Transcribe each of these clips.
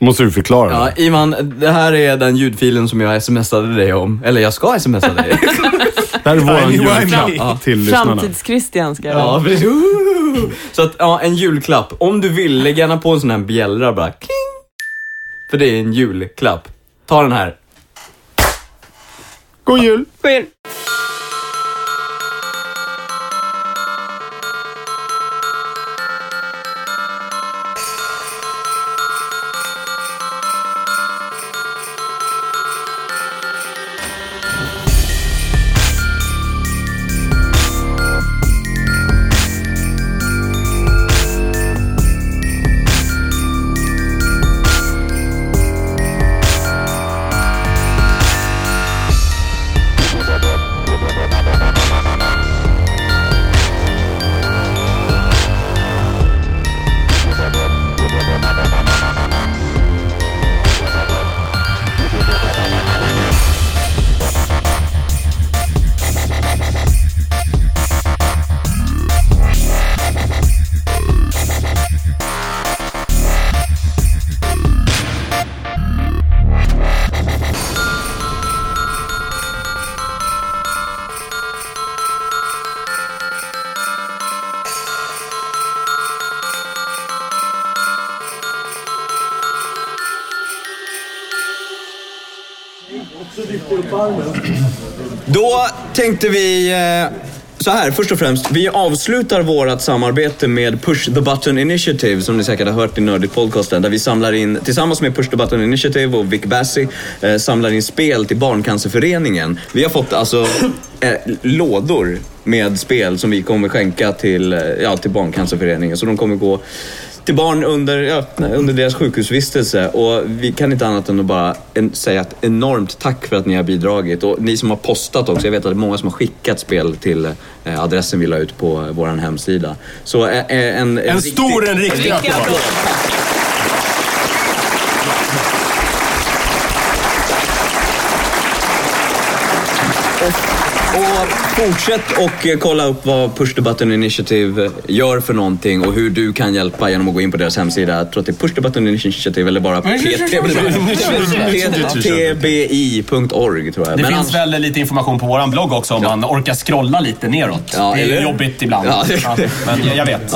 Måste du förklara. Ja, det. Ivan, det här är den ljudfilen som jag smsade dig om. Eller jag ska smsa dig. Det här är Tiny julklapp till lyssnarna. Framtids-Christian ska jag ja, precis. Så att, ja, en julklapp. Om du vill, lägg gärna på en sån här bjällra bara. Kling! För det är en julklapp. Ta den här. God jul! Gå in. Tänkte vi eh, så här, först och främst. Vi avslutar vårt samarbete med Push the Button Initiative, som ni säkert har hört i Nördigt podcasten, där vi samlar in, tillsammans med Push the Button Initiative och Vic Bassi, eh, samlar in spel till Barncancerföreningen. Vi har fått alltså eh, lådor med spel som vi kommer skänka till, eh, ja, till Barncancerföreningen. Så de kommer gå till barn under, ja, under deras sjukhusvistelse. Och vi kan inte annat än att bara en, säga ett enormt tack för att ni har bidragit. Och ni som har postat också. Jag vet att det är många som har skickat spel till eh, adressen vi la ut på vår hemsida. Så eh, eh, en, En stor, en riktig applåd. Och fortsätt och eh, kolla upp vad Push the Button Initiative eh, gör för någonting och hur du kan hjälpa genom att gå in på deras hemsida. Jag tror att det är Push the Button Initiative eller bara tbi.org tror jag. Det finns väl lite information på vår blogg också om man orkar scrolla lite neråt. Ja, det är jobbigt ibland. Men jag, vet.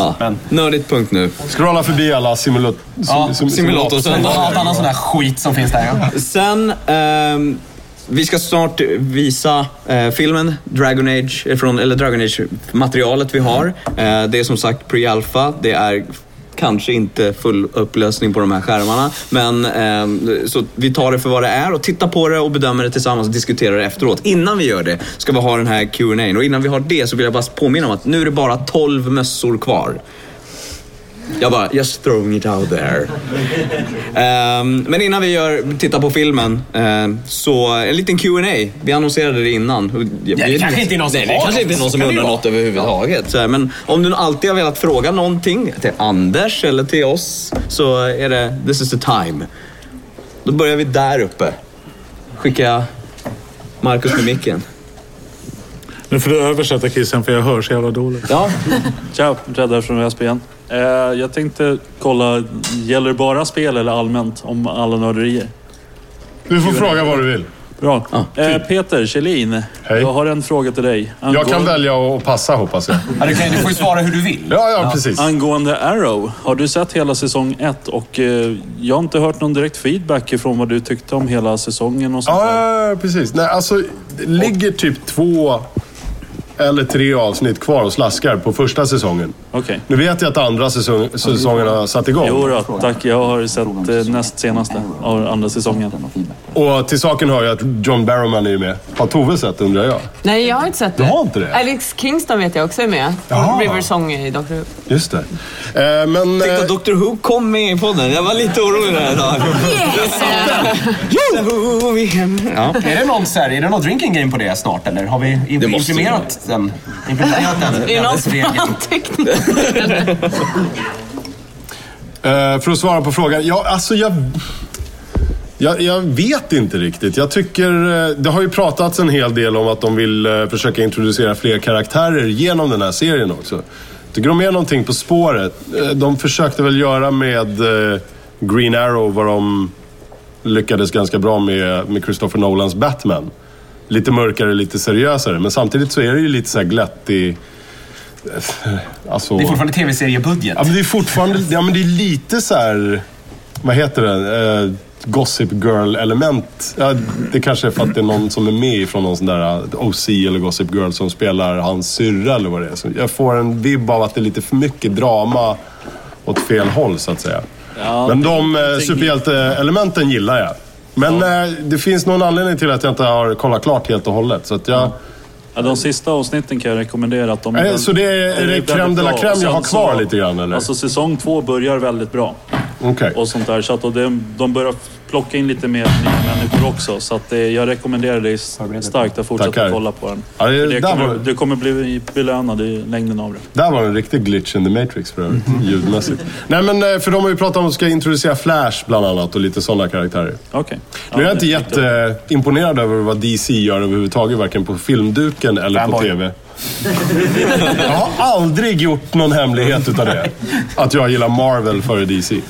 Nördigt.nu. Scrolla förbi alla simulat... ja, sim- sim- Simulator men söndag. allt annan sån där skit som finns där. Sen, ehm, vi ska snart visa eh, filmen Dragon Age, eh, från, eller Dragon Age-materialet vi har. Eh, det är som sagt pre-alpha, det är kanske inte full upplösning på de här skärmarna. Men eh, så vi tar det för vad det är och tittar på det och bedömer det tillsammans och diskuterar det efteråt. Innan vi gör det ska vi ha den här Q&A och innan vi har det så vill jag bara påminna om att nu är det bara 12 mössor kvar. Jag bara, just throwing it out there. Ehm, men innan vi gör, tittar på filmen, ehm, så en liten Q&A. Vi annonserade det innan. det kanske inte är någon som Nej, det kanske inte är någon som undrar något överhuvudtaget. Så men om du alltid har velat fråga någonting till Anders eller till oss så är det this is the time. Då börjar vi där uppe. Skickar jag Marcus med micken. Nu får du översätta Christian för jag hör så jävla dåligt. Ja, Tja, Räddare från Väsby igen. Eh, jag tänkte kolla, gäller det bara spel eller allmänt om alla nörderier? Du får fråga vad du vill. Bra. eh, Peter Kjellin, Hej. jag har en fråga till dig. Jag kan välja att passa hoppas jag. Ja, du, kan, du får ju svara hur du vill. Ja, ja, precis. Angående Arrow, har du sett hela säsong 1? Och eh, jag har inte hört någon direkt feedback ifrån vad du tyckte om hela säsongen och sånt där. Ja, ja, precis. Nej, alltså, det ligger typ två eller tre avsnitt kvar och slaskar på första säsongen. Okej. Nu vet jag att andra säsong, säsongen har satt igång. Jo då, tack. Jag har sett eh, näst senaste av andra säsongen. Och till saken hör ju att John Barrowman är med. Har Tove sett undrar jag? Nej, jag har inte sett det. Du har inte det? Alex Kingston vet jag också är med. Jaha. River Song i Doctor Who. Just det. Eh, men... tänkte Eh, att Dr Who kom med i podden. Jag var lite orolig där ett tag. Ja. Är det någon, så här, är det någon drinking game på det snart eller? Har vi Det den? Implementerat den? Det är någon som har antecknat. Eh, för att svara på frågan. Ja, alltså jag... Jag, jag vet inte riktigt. Jag tycker... eh, Det har ju pratats en hel del om att de vill eh, försöka introducera fler karaktärer genom den här serien också. Tycker de är någonting på spåret? De försökte väl göra med Green Arrow var de lyckades ganska bra med, med Christopher Nolans Batman. Lite mörkare, lite seriösare. Men samtidigt så är det ju lite så här glättig... Alltså... Det är fortfarande tv-seriebudget. Ja, men det är fortfarande... Ja, men det är lite så här... Vad heter det? Eh, Gossip Girl-element. Ja, det kanske är för att det är någon som är med från någon sån där OC eller Gossip Girl som spelar hans syrra eller vad det är. Så jag får en vibb av att det är lite för mycket drama åt fel håll så att säga. Ja, Men de eh, superhjälte-elementen gillar jag. Men eh, det finns någon anledning till att jag inte har kollat klart helt och hållet. Så att jag... Ja, de sista avsnitten kan jag rekommendera. Att de Eh, så det är- är det crème de la crème jag har kvar så- lite grann, eller? Alltså säsong två börjar väldigt bra. Okej. Och sånt där. Så att, och de, de börjar plocka in lite mer nya människor också. Så att, eh, jag rekommenderar dig starkt att fortsätta Tackar. kolla på den. Ja, det- det kommer, var- Du kommer bli belönad i längden av det. Där var en riktig glitch in the matrix för övrigt, ljudmässigt. Nej men eh, för de har ju pratat om att ska introducera Flash bland annat och lite sådana karaktärer. Okej. Nu är jag inte det- jätteimponerad över vad DC gör överhuvudtaget, varken på filmduken eller på Fanboy. TV. Jag har aldrig gjort någon hemlighet utav det. Att jag gillar Marvel före DC.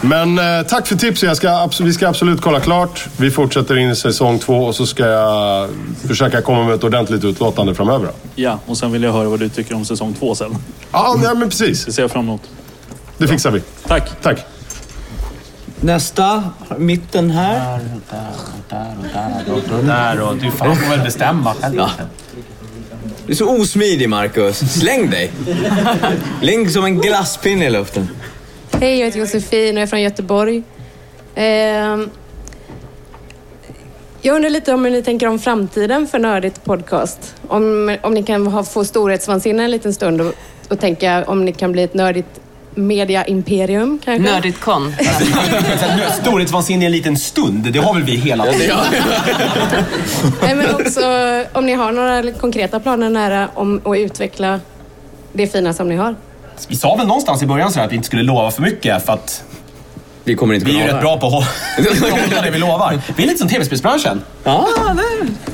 Men eh, tack för tipset. Ska, vi ska absolut kolla klart. Vi fortsätter in i säsong två och så ska jag försöka komma med ett ordentligt utlåtande framöver. Ja, och sen vill jag höra vad du tycker om säsong två sen. Ja, nej, men precis. Det ser jag fram emot. Det fixar vi. Tack! Tack. Nästa, mitten här. Där och du fan får väl bestämma själv. Ja. Du är så osmidig, Marcus. Släng dig. Ligg som en glasspinne i luften. Hej, jag heter Josefin och jag är från Göteborg. Ehm, jag undrar lite om hur ni tänker om framtiden för Nördigt Podcast. Om, om ni kan ha, få storhetsvansinne en liten stund och, och tänka om ni kan bli ett nördigt media-imperium kanske? Nördigt kon. Storhetsvansinne i en liten stund, det har väl vi hela tiden? Nej, men också om ni har några konkreta planer nära om att utveckla det fina som ni har. Vi sa väl någonstans i början så här att vi inte skulle lova för mycket för att Vi kommer inte vi är ju rätt bra på att hålla- det vi lovar. Vi är lite som tv-spelsbranschen. Ja,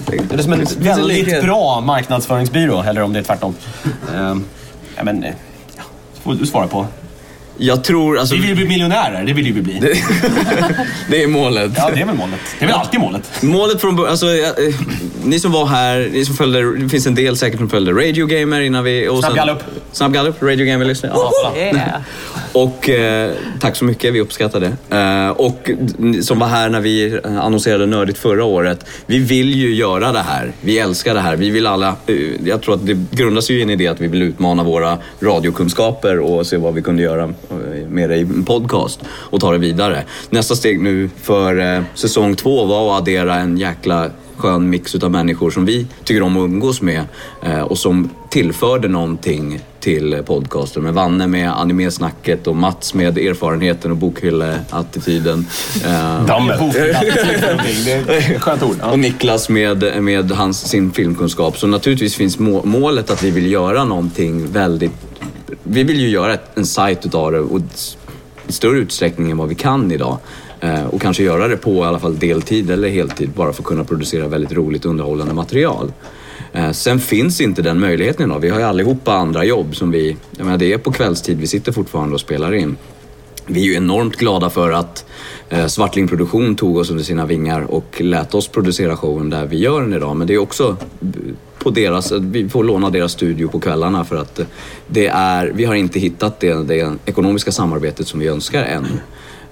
det Det är som en väldigt bra marknadsföringsbyrå, eller om det är tvärtom. Ehm, ja, men, eh, ja, får du svara på. Jag tror, alltså... Vi vill bli miljonärer, det vill ju vi bli. Det är målet. Ja, det är väl målet. Det är väl alltid målet. Målet från början, alltså, eh, ni som var här, ni som följde, det finns en del säkert som följde Radio Gamer innan vi... Och Snabb gallup. Snabb gallup, Radio Gamer lyssnar. Ja. Yeah. Och eh, tack så mycket, vi uppskattar det. Eh, och som var här när vi eh, annonserade Nördigt förra året. Vi vill ju göra det här. Vi älskar det här. Vi vill alla, eh, jag tror att det grundas ju i en idé att vi vill utmana våra radiokunskaper och se vad vi kunde göra med det i en podcast och ta det vidare. Nästa steg nu för eh, säsong två var att addera en jäkla skön mix utav människor som vi tycker om att umgås med eh, och som tillförde någonting till podcasten. Med Vanne med animesnacket och Mats med erfarenheten och bokhylleattityden. Eh, Dammet. Skönt ord. och Niklas med, med hans, sin filmkunskap. Så naturligtvis finns må, målet att vi vill göra någonting väldigt... Vi vill ju göra en sajt utav det och i större utsträckning än vad vi kan idag. Eh, och kanske göra det på i alla fall deltid eller heltid bara för att kunna producera väldigt roligt underhållande material. Eh, sen finns inte den möjligheten idag. Vi har ju allihopa andra jobb som vi... Jag menar, det är på kvällstid, vi sitter fortfarande och spelar in. Vi är ju enormt glada för att eh, Svartling Produktion tog oss under sina vingar och lät oss producera showen där vi gör den idag. Men det är också på deras, vi får låna deras studio på kvällarna för att eh, det är, vi har inte hittat det, det ekonomiska samarbetet som vi önskar än.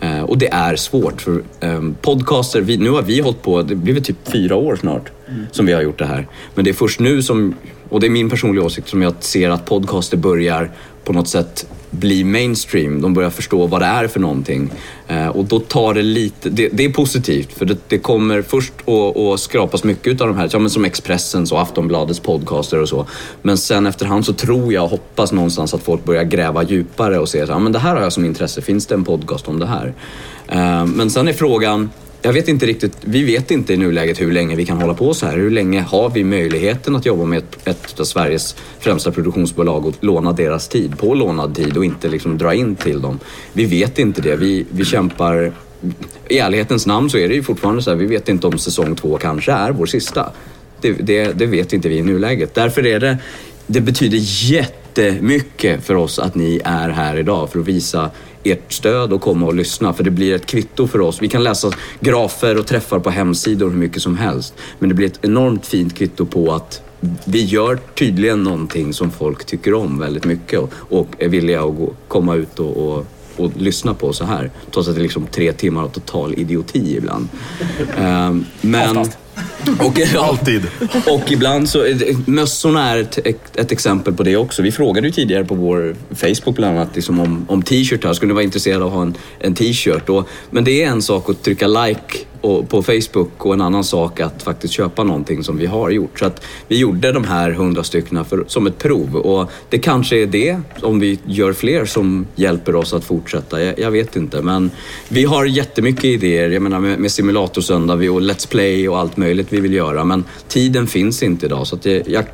Eh, och det är svårt för eh, podcaster, vi, nu har vi hållit på, det blir väl typ fyra år snart som vi har gjort det här. Men det är först nu som, och det är min personliga åsikt, som jag ser att podcaster börjar på något sätt bli mainstream. De börjar förstå vad det är för någonting. Eh, och då tar det lite, det, det är positivt för det, det kommer först att, skrapas mycket av de här, ja, men som Expressens och Aftonbladets podcaster och så. Men sen efterhand så tror jag och hoppas någonstans att folk börjar gräva djupare och se att ja, men det här har jag som intresse, finns det en podcast om det här? Eh, men sen är frågan, jag vet inte riktigt, vi vet inte i nuläget hur länge vi kan hålla på så här. Hur länge har vi möjligheten att jobba med ett, ett av Sveriges främsta produktionsbolag och låna deras tid på lånad tid och inte liksom dra in till dem? Vi vet inte det. Vi, vi kämpar... I ärlighetens namn så är det ju fortfarande så här, vi vet inte om säsong två kanske är vår sista. Det, det, det vet inte vi i nuläget. Därför är det, det betyder jättemycket för oss att ni är här idag för att visa ert stöd och komma och lyssna. För det blir ett kvitto för oss. Vi kan läsa grafer och träffar på hemsidor hur mycket som helst. Men det blir ett enormt fint kvitto på att vi gör tydligen någonting som folk tycker om väldigt mycket och, och är villiga att gå, komma ut och, och, och lyssna på så här. Trots att det är liksom tre timmar av total idioti ibland. Um, men... Och, ja, Alltid. och ibland så, mössorna är ett, ett exempel på det också. Vi frågade ju tidigare på vår Facebook bland annat liksom om, om t-shirtar. Skulle ni vara intresserade av att ha en, en t-shirt? Men det är en sak att trycka like och, på Facebook och en annan sak att faktiskt köpa någonting som vi har gjort. Så att vi gjorde de här hundra stycken som ett prov och det kanske är det, om vi gör fler, som hjälper oss att fortsätta. Jag, jag vet inte, men vi har jättemycket idéer. Jag menar med, med simulatorsöndag och Let's Play och allt möjligt vi vill göra, men tiden finns inte idag. Så att det, jag,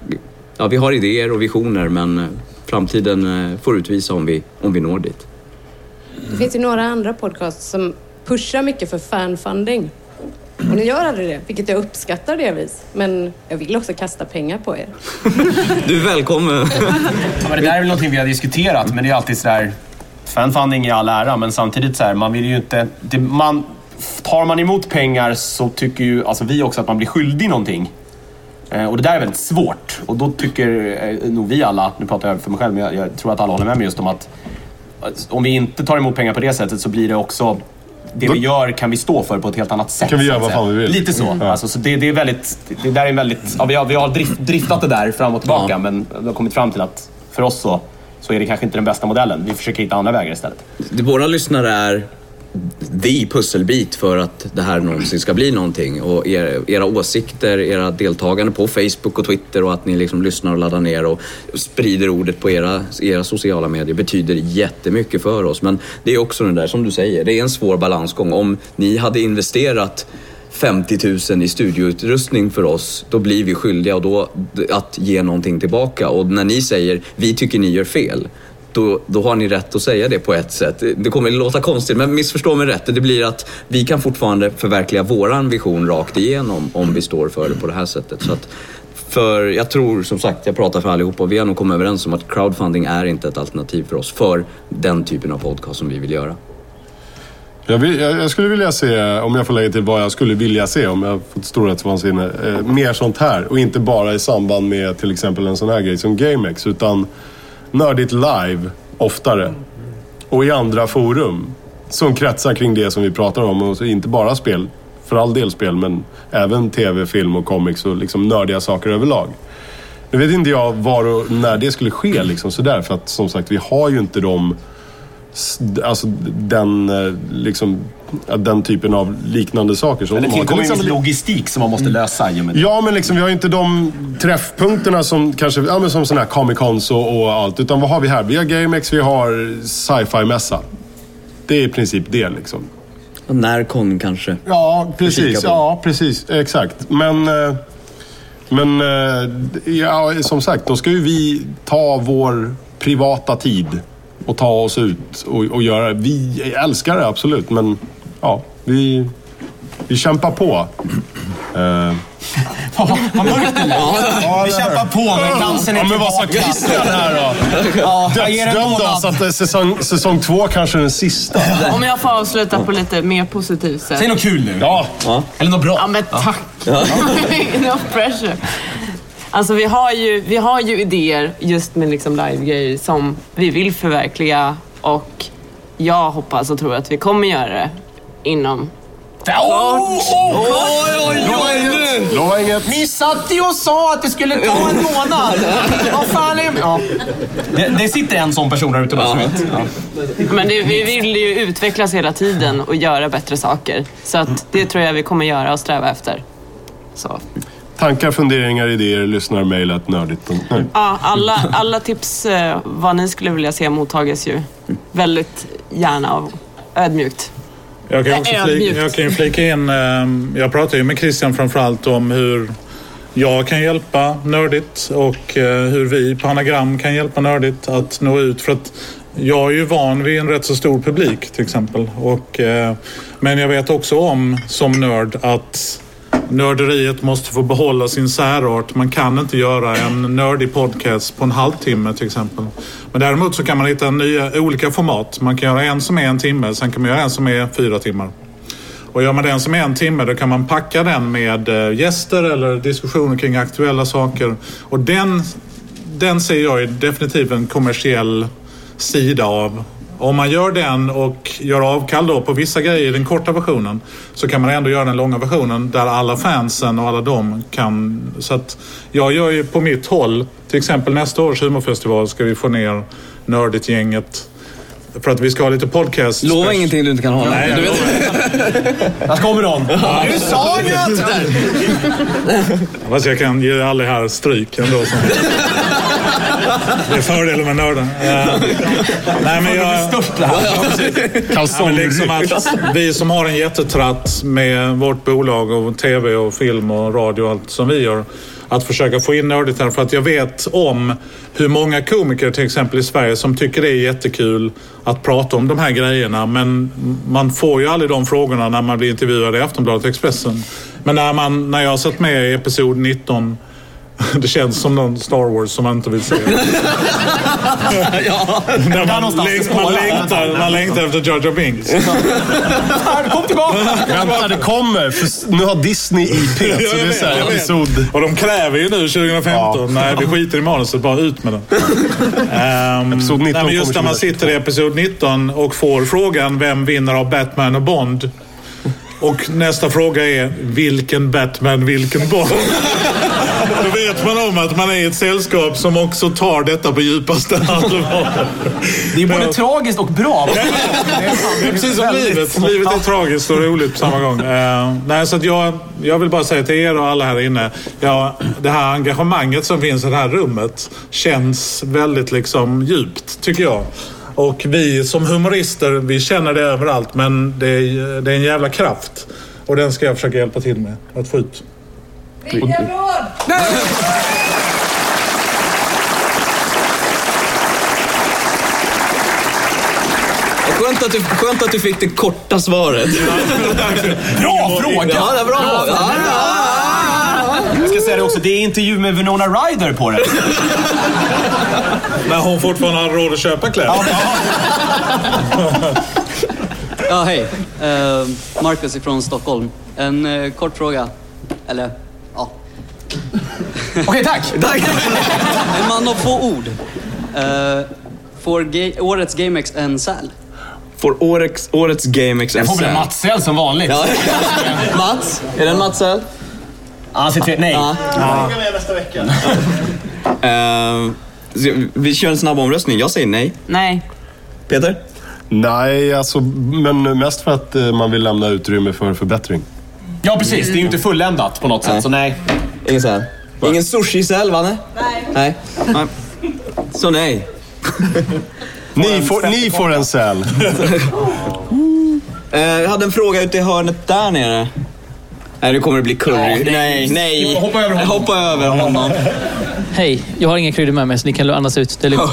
ja, vi har idéer och visioner, men eh, framtiden eh, får utvisa om vi, om vi når dit. Det finns ju några andra podcasts som pushar mycket för fanfunding. Och ni gör aldrig det, vilket jag uppskattar delvis. Men jag vill också kasta pengar på er. Du är välkommen! Ja, men det där är väl någonting vi har diskuterat, men det är alltid sådär... Fanfunding i all ära, men samtidigt så här, man vill ju inte... Det, man, tar man emot pengar så tycker ju alltså vi också att man blir skyldig någonting. Eh, och det där är väldigt svårt. Och då tycker eh, nog vi alla, nu pratar jag för mig själv, men jag, jag tror att alla håller med mig just om att att om vi inte tar emot pengar på det sättet så blir det också det vi gör kan vi stå för på ett helt annat sätt. Kan vi göra vad fan vi vill. Lite så. Mm. Alltså, så det, det är väldigt, det där är en väldigt, ja, vi har, vi har drift, driftat det där fram och tillbaka Ja. men vi har kommit fram till att för oss så, så är det kanske inte den bästa modellen. Vi försöker hitta andra vägar istället. Det- Våra lyssnare är the pusselbit för att det här någonsin ska bli någonting. Och er, era åsikter, era deltagande på Facebook och Twitter och att ni liksom lyssnar och laddar ner och sprider ordet på era, era sociala medier betyder jättemycket för oss. Men det är också den där, som du säger, det är en svår balansgång. Om ni hade investerat 50 000 i studioutrustning för oss, då blir vi skyldiga och då, att ge någonting tillbaka. Och när ni säger vi tycker ni gör fel, då, då har ni rätt att säga det på ett sätt. Det kommer låta konstigt, men missförstå mig rätt. Det blir att vi kan fortfarande förverkliga våran vision rakt igenom om vi står för det på det här sättet. Så att för jag tror, som sagt, jag pratar för allihopa och vi har nog kommit överens om att crowdfunding är inte ett alternativ för oss för den typen av podcast som vi vill göra. Jag, vill, jag skulle vilja se, om jag får lägga till vad jag skulle vilja se om jag fått storhetsvansinne. Eh, mer sånt här och inte bara i samband med till exempel en sån här grej som GameX. Utan nördigt live oftare. Och i andra forum. Som kretsar kring det som vi pratar om. Och så inte bara spel, för all del spel, men även tv, film och comics och liksom nördiga saker överlag. Nu vet inte jag var och när det skulle ske liksom sådär. För att som sagt, vi har ju inte de Alltså den, eh, liksom, den typen av liknande saker som Men det de tillkommer exempel- logistik som man måste lösa. och med det. Ja, men liksom, vi har ju inte de träffpunkterna som kanske, ja, men som sådana här Comic Cons och, och allt. Utan vad har vi här? Vi har GameX, vi har sci-fi-mässa. Det är i princip det liksom. Närcon kanske. Ja, precis. Ja, precis. Exakt. Men, eh, men eh, ja, som sagt, då ska ju vi ta vår privata tid och ta oss ut och, och göra Vi älskar det absolut, men ja, vi, vi kämpar på. Eh, Vad mörkt det. Vi kämpar på men dansen är Ja, men vad sa tillbaka. Christian här då? Ja, Dödsdömd månad. oss att eh, säsong, säsong två kanske är den sista. Om jag får avsluta på lite mer positivt sätt. Säg något kul nu. Ja, Eller något bra. Ja men tack! no pressure. Alltså vi har, ju, vi har ju idéer just med liksom live-grejer som vi vill förverkliga och jag hoppas och tror att vi kommer göra det inom... Oh, oh, oj, oj, oj. lova inget. Ni satt ju och sa att det skulle ta en månad. Vad fan är... Ja. Det, det sitter en sån person där ute bara vet. Ja. Men det, vi vill ju utvecklas hela tiden och göra bättre saker. Så att det tror jag vi kommer göra och sträva efter. Så. Tankar, funderingar, idéer, lyssnar, mejlet, nördigt.nu. Ja, alla, alla tips eh, vad ni skulle vilja se mottages ju väldigt gärna och ödmjukt. Jag kan, också flika, jag kan ju flika in, ehm, jag pratar ju med Christian framförallt om hur jag kan hjälpa Nördigt och eh, hur vi på Anagram kan hjälpa Nördigt att nå ut. För att jag är ju van vid en rätt så stor publik till exempel. Och, eh, men jag vet också om som nörd att nörderiet måste få behålla sin särart. Man kan inte göra en nördig podcast på en halvtimme till exempel. Men däremot så kan man hitta nya, olika format. Man kan göra en som är en timme, sen kan man göra en som är fyra timmar. Och gör man den som är en timme då kan man packa den med eh, gäster eller diskussioner kring aktuella saker. Och den, den ser jag är definitivt en kommersiell sida av. Om man gör den och gör avkall då på vissa grejer i den korta versionen så kan man ändå göra den långa versionen där alla fansen och alla de kan... Så att jag gör ju på mitt håll, till exempel nästa års humorfestival ska vi få ner Nördigt-gänget för att vi ska ha lite podcast. Lova ingenting du inte kan hålla. Nej, du vet. Där kommer de. Du sa ju att... Fast jag kan ge alla här stryk ändå. Så. Det är fördelen med nörden. Eh, nej, men jag... Ja, men liksom att vi som har en jättetratt med vårt bolag och tv och film och radio och allt som vi gör. Att försöka få in nördigt här för att jag vet om hur många komiker till exempel i Sverige som tycker det är jättekul att prata om de här grejerna. Men man får ju aldrig de frågorna när man blir intervjuad i Aftonbladet Expressen. Men när, man, när jag har med i episod 19 det känns som någon Star Wars som man inte vill se. ja. När man, man, längtar, man längtar efter Jar Jar Binks. Här, kom tillbaka! Vänta, det kommer. För nu har Disney IP. Så det är så här episod... Och de kräver ju nu 2015. Nej, vi skiter i manuset. Bara ut med den. Ehm, Episod 19 nej, men just när man 2013. sitter i episod 19 och får frågan vem vinner av Batman och Bond? Och nästa fråga är vilken Batman, vilken Bond? Då vet man om att man är i ett sällskap som också tar detta på djupaste allvar. Det är både tragiskt och bra. Det är precis som livet. Livet är tragiskt och roligt på samma gång. Eh, nej, så jag, jag vill bara säga till er och alla här inne. Ja, det här engagemanget som finns i det här rummet känns väldigt liksom djupt, tycker jag. Och vi som humorister, vi känner det överallt. Men det är, det är en jävla kraft. Och den ska jag försöka hjälpa till med att få ut. Skönt att, du, skönt att du fick det korta svaret. Bra fråga! Ja, det är bra. Ja, ja. Jag ska säga det också, det är intervju med Winona Ryder på det. När hon fortfarande har råd att köpa kläder. Ja, hej. Uh, Marcus ifrån Stockholm. En eh, kort fråga. Eller, Okej, tack! En man av få ord. Eh, får ga- årets GameX en säl? Får årets, årets GameX Jag en får väl en säl. Mats-L som vanligt. Ja. Mats? Är det en Mats-säl? Han sitter... Nej. Ja. Eh, så vi kör en snabb omröstning. Jag säger nej. Nej. Peter? Nej, alltså, men mest för att eh, man vill lämna utrymme för förbättring. Ja, precis. Det är ju inte fulländat på något sätt, Nej. så nej. Ingen säl? Ingen sushi-säl, va? Nej. Nej. nej. Så nej. Ni får, ni får en säl. Eh, jag hade en fråga ute i hörnet där nere. Nej, nu kommer det bli curry. nej, nej. Hoppa över honom. Hoppa över honom. Hej, jag har inga kryddor med mig så ni kan andas ut. Det är lugnt.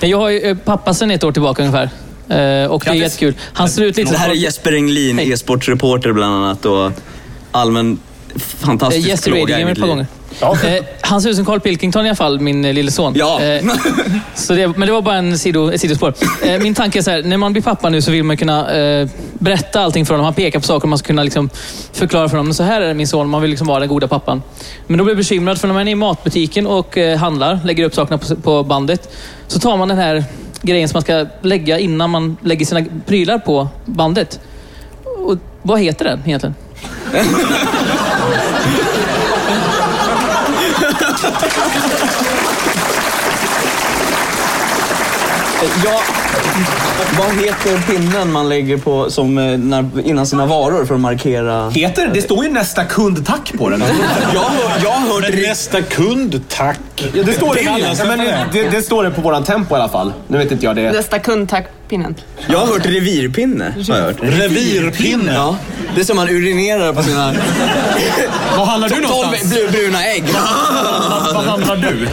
Jag har ju eh, pappa sedan ett år tillbaka ungefär. Eh, Och det är jättekul. Han ser ut lite Det här är. Jesper Englin, Hej. e-sportsreporter bland annat och allmän fantastisk Gäst i mitt ett par liv. Gånger. Eh, han ser ut som Carl Pilkington i alla fall, min eh, lille son. Ja. Eh, så det, men det var bara en sido, ett sidospår. Eh, min tanke är så här, när man blir pappa nu så vill man kunna berätta allting för honom. Han pekar på saker och man ska kunna liksom förklara för honom. Så här är det min son, man vill liksom vara den goda pappan. Men då blir jag bekymrad för när man är i matbutiken och handlar, lägger upp sakerna på, på bandet. Så tar man den här grejen som man ska lägga innan man lägger sina prylar på bandet. Och vad heter den egentligen? Ja, vad heter pinnen man lägger på som, eh, när, innan sina varor för att markera? Heter det? står ju nästa kund tack på den. Jag, har- jag har hört... Men nästa kund, tack. Ja, det står det, det men det? det, står det på våran tempo i alla fall. Nu vet inte jag det. Nästa kund, tack pinnen. Jag har hört revirpinne. Har jag hört. Revirpinne. Ja, det är som man urinerar på sina Var handlar du tolv någonstans? blu- bruna ägg. Var handlar du?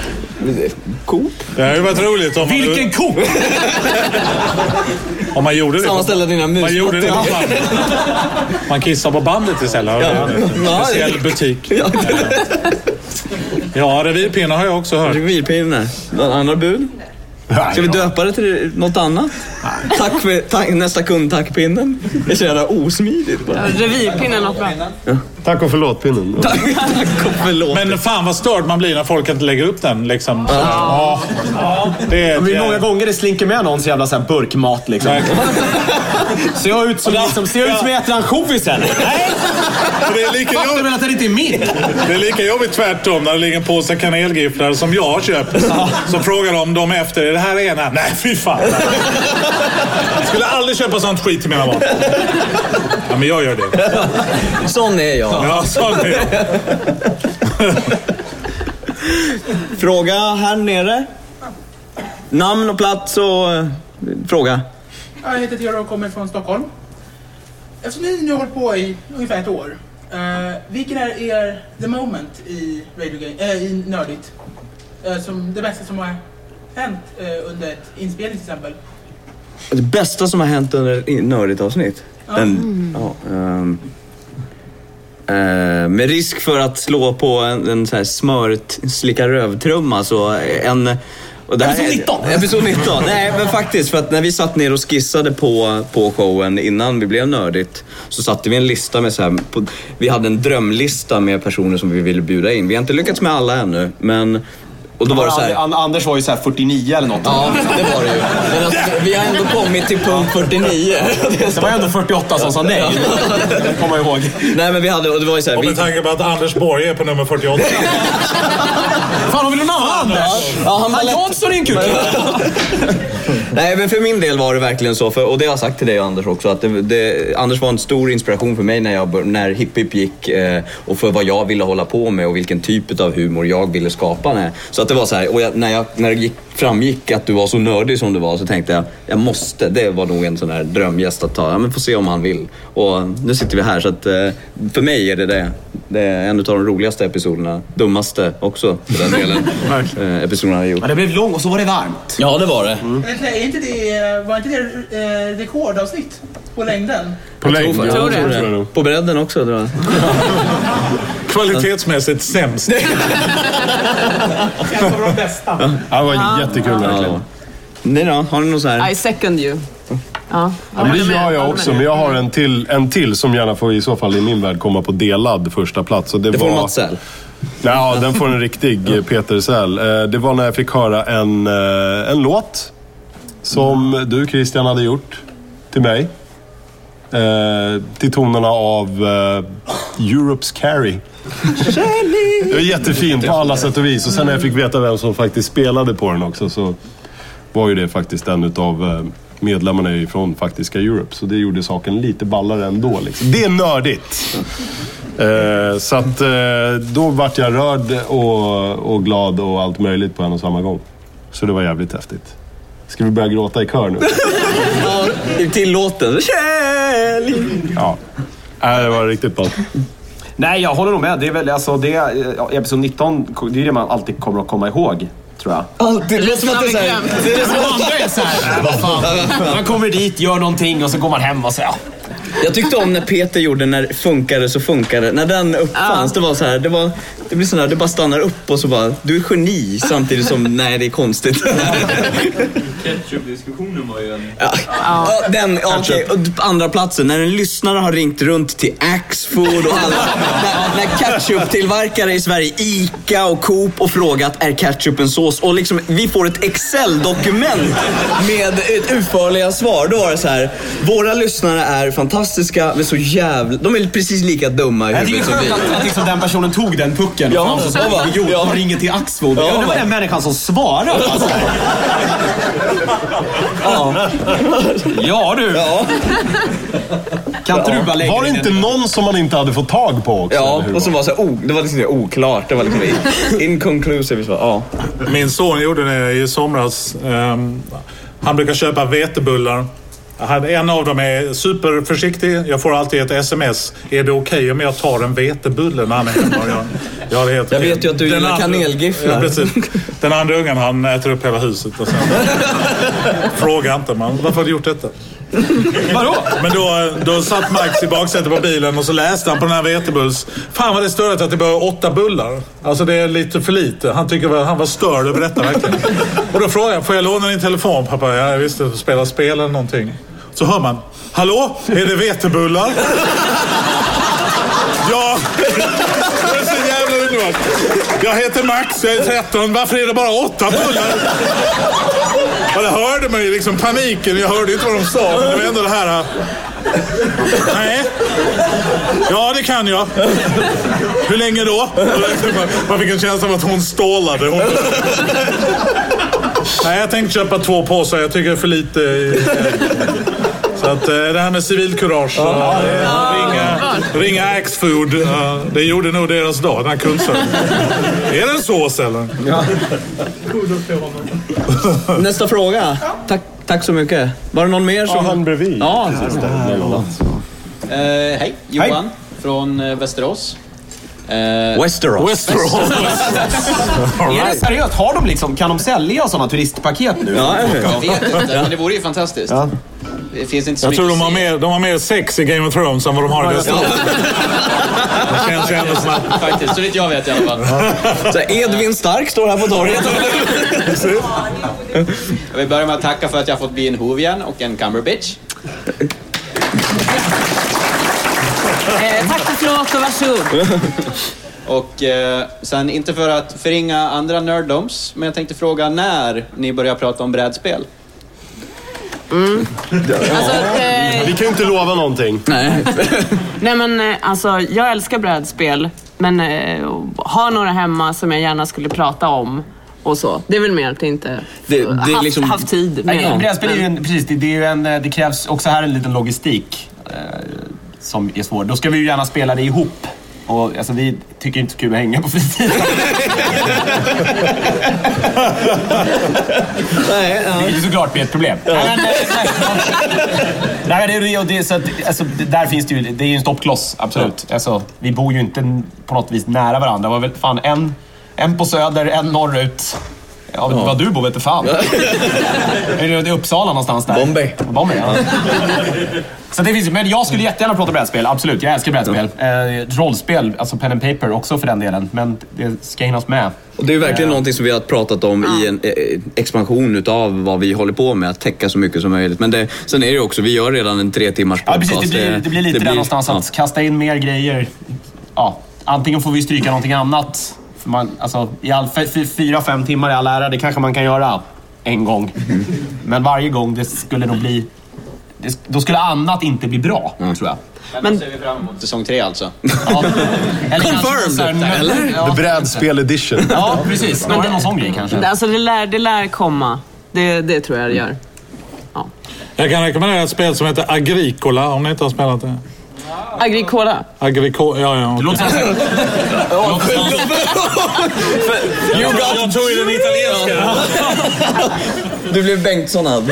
Coop? Det hade varit roligt om man, Vilken ko! om man gjorde det. på- Sammanställa dina Man gjorde det på bandet. Man kissar på bandet istället. Ja. Ja, speciell det- butik. Ja, Ja, revirpinnar har jag också hört. revirpinnar. Några andra bud? Ska vi döpa det till något annat? Tack för, tack, nästa kund, tack-pinnen. Det är så jävla osmidigt bara. Revirpinnen är något bra. Tack och förlåt-pinnen. Tack, tack och förlåt. Men fan vad störd man blir när folk inte lägger upp den. Liksom. Ja. Det är Det ett- många gånger det slinker med någon så jävla så här burkmat liksom. Ser jag ut som, liksom, ser jag ut som jag äter ansjovisen? Nej! Det, är lika Fattar väl att den inte är min? det är lika jobbigt tvärtom när det ligger en påse kanelgifflar som jag har köpt. Så frågar de dem efter, är det här ena? Nej, fy fan. Jag skulle aldrig köpa sånt skit till mina barn. Ja, men jag gör det. Sån är jag. Ja, sån är jag. Fråga här nere. Namn och plats och eh, fråga. Jag heter Theodor och kommer från Stockholm. Eftersom ni nu har hållit på i ungefär ett år. Uh, vilken är er the moment i, radio game, eh, i Nördigt? Eh, som det bästa som har hänt eh, under ett inspelning till exempel? Det bästa som har hänt under ett nördigt avsnitt? Den, ja, ehm, eh, med risk för att slå på en, en så här smört slicka rövtrumma så en... Och det här Episod är- 19. Episod 19. Nej, men faktiskt. För att när vi satt ner och skissade på, på showen innan vi blev nördigt så satte vi en lista med så här, på, Vi hade en drömlista med personer som vi ville bjuda in. Vi har inte lyckats med alla ännu, men... Och då var det så här, An- Anders var ju så här 49 eller något. Ja, det var det ju. Men alltså, vi har ändå kommit till punkt 49. Det var ändå 48 som sa nej. Det kommer jag ihåg. Nej men vi hade, och det var ju såhär... Och Vi, med tanke på att Anders Borg är på nummer 48. Fan, har vi någon annan Anders? ja, han var Han lätt... Jansson är en kuk. Nej men för min del var det verkligen så, för, och det har jag sagt till dig Anders också, att det, det, Anders var en stor inspiration för mig när, jag, när Hipp Hipp gick eh, och för vad jag ville hålla på med och vilken typ av humor jag ville skapa. Med. Så att det var så här, och jag, när, jag, när det gick, framgick att du var så nördig som du var så tänkte jag, jag måste, det var nog en sån här drömgäst att ta. Ja, men får se om han vill. Och nu sitter vi här så att eh, för mig är det det. Det är en av de roligaste episoderna, dummaste också för den delen, eh, episoderna jag gjort. Men det blev lång och så var det varmt. Ja det var det. Eller, Är inte det, var inte det eh, rekordavsnitt på längden? På längd. tror ja, det. så tror jag nog. På bredden också tror jag. Kvalitetsmässigt sämst. En av de bästa. Ja, det var jättekul verkligen. Ja. Ni då? Har ni någon så här? I second you. Ja, Ja, men det gör jag också, men jag har en till, en till som gärna får i så fall i min värld komma på delad första plats. Och det, Det får var... Mats Säl. Ja, den får en riktig Peter Säl. Eh, Det var när jag fick höra en, eh, en låt som du Christian hade gjort till mig. Eh, till tonerna av eh, Europe's Carry. Det var jättefint på alla sätt och vis. Och sen när jag fick veta vem som faktiskt spelade på den också så var ju det faktiskt en av medlemmarna från faktiska Europe. Så det gjorde saken lite ballare ändå. Liksom. Det är nördigt! Eh, så att eh, då vart jag rörd och, och glad och allt möjligt på en och samma gång. Så det var jävligt häftigt. Ska vi börja gråta i kör nu? Ja, till låten. Kärlek. Ja. Nej, det var riktigt bra. Nej, jag håller nog med. Det är väl alltså det, ja, episod 19, det är det man alltid kommer att komma ihåg. Tror jag. Alltid. Det låter som att det är så här- det är De andra är såhär, vad fan. Man kommer dit, gör någonting och så går man hem och så, ja. Jag tyckte om när Peter gjorde När funkar det så funkar det. När den uppfanns, det var så här, det, var, det blir sån här, det bara stannar upp och så bara, du är geni samtidigt som, nej det är konstigt. Ketchup-diskussionen var ju en... Ja, ja, den, ja, på andra platsen, när en lyssnare har ringt runt till Axfood och alla, när, när ketchup-tillverkare i Sverige, ICA och Coop och frågat är ketchup en sås? Och liksom, vi får ett Excel-dokument med ett utförliga svar. Då var det så här, våra lyssnare är fantastiska men så jävla, de är precis lika dumma i Jag tycker det huvudet är som skönt vi. att, att liksom den personen tog den pucken Ja, och framstod som ja, va? idiot Ja. och ringer till Axfood. Ja, Jag undrar va? vad den människan som svarar alltså. Ja. Ja du. Ja. Kan inte du bara lägga Var det in inte en- någon som man inte hade fått tag på också? Ja, eller hur och som var var så här, oh, det var liksom oklart. Det var liksom inconclusive. Så, ja. Min son gjorde det i somras. Ehm, han brukar köpa vetebullar En av dem är superförsiktig. Jag får alltid ett sms. Är det okej om jag tar en vetebulle när han är hemma? Jag, ja, det är helt Jag vet ju att du gillar andra- kanelgifflar. Ja, precis. Den andra ungen han äter upp hela huset. Och sen, fråga inte man. Varför har du gjort detta? Vadå? Men då, då satt Max i baksätet på bilen och så läste han på den här vetebulls. Fan vad det är störigt att det bara är åtta bullar. Alltså det är lite för lite. Han tycker väl- han var störd över detta verkligen. Och då frågade jag, får jag låna din telefon pappa? Ja, jag visste, spela spel eller någonting. Så hör man, hallå? Är det vetebullar? ja, det är så jävla underbart. Jag heter Max, jag är 13. Varför är det bara åtta bullar? Och det hörde man ju liksom paniken. Jag hörde inte vad de sa, men det var ändå det här... Nej. Ja, det kan jag. Hur länge då? Man fick en känsla av att hon stålade. Hon... Nej, jag tänkte köpa två påsar. Jag tycker det är för lite. Så att eh, det här med civilkurage. eh, Ringa, ringa Axfood. eh, Det gjorde nog deras dag, den här kundservicen. Är det en sås eller? Nästa fråga. Tack, tack så mycket. Var det någon mer som... Ja, han bredvid. Ja, Eh, hej, Johan från eh, Västerås. Eh, Westeros. Westeros. Är det seriöst? Har de liksom, kan de sälja sådana turistpaket nu? Ja, jag vet inte, men det vore ju fantastiskt. Det finns inte så Jag tror de har, mer, de har mer sex i Game of Thrones än vad de har i Västerås. Det känns ju ändå som att... Faktiskt, så vitt jag vet i alla fall. Så Edvin Stark står här på torget. Jag vill börja med att tacka för att jag har fått bli en Hovian och en Cumberbitch. Eh, tack och förlåt och varsågod. Och eh, sen, inte för att förringa andra nerddoms, men jag tänkte fråga när ni börjar prata om brädspel. Alltså, eh, Vi kan ju inte lova någonting. Nej. nej men eh, alltså, jag älskar brädspel. Men eh, har några hemma som jag gärna skulle prata om. Och så. Det är väl mer att jag inte Det- det är haft, liksom- haft tid. med Nej, det. Brädspel är ju en, precis, det, det, är ju en, det krävs också här en liten logistik eh, som är svår. Då ska vi ju gärna spela det ihop. Och, alltså, vi tycker inte det är kul att hänga på fritiden. Nej, ja. Vilket såklart blir ett problem. Nej, men, eh, nej, nej, men det, är- det, så att, alltså, det, där finns det ju, det är ju en stoppkloss, absolut. Alltså, vi bor ju inte på något vis nära varandra. Det var väl fan en, en på söder, en norrut. Ja, ja. Vad du bor vet du fan. Är det i Uppsala någonstans där? Bombay. Bombay, ja. Så det finns, men jag skulle jättegärna prata brädspel, absolut. Jag älskar brädspel. Eh, rollspel, alltså pen and paper också för den delen. Men det ska hinnas med. Och det är verkligen någonting som vi har pratat om i en eh, expansion utav vad vi håller på med, att täcka så mycket som möjligt. Men det, sen är det ju också, vi gör redan en tre timmars Ja, podcast. precis. Det blir, det blir lite där någonstans att kasta in mer grejer. Ja, antingen får vi stryka någonting annat. Man, alltså, i all, fyra, fem timmar i all ära, det kanske man kan göra en gång. Men varje gång, det skulle nog bli... Det, då skulle annat inte bli bra, tror jag. Men då ser vi fram emot säsong tre alltså. Ja. Eller så här- Confirmed, eller? Ja, The Brädspel edition. ja precis. Snarare någon sån grej kanske. Alltså det lär, det lär komma. Det, det tror jag det gör. Jag kan rekommendera ett spel som heter Agricola om ni inte har spelat det. Agricola. Agricola, ja ja. Det låter som... Jag, tog ju den italienska. Du blev Bengtssonad.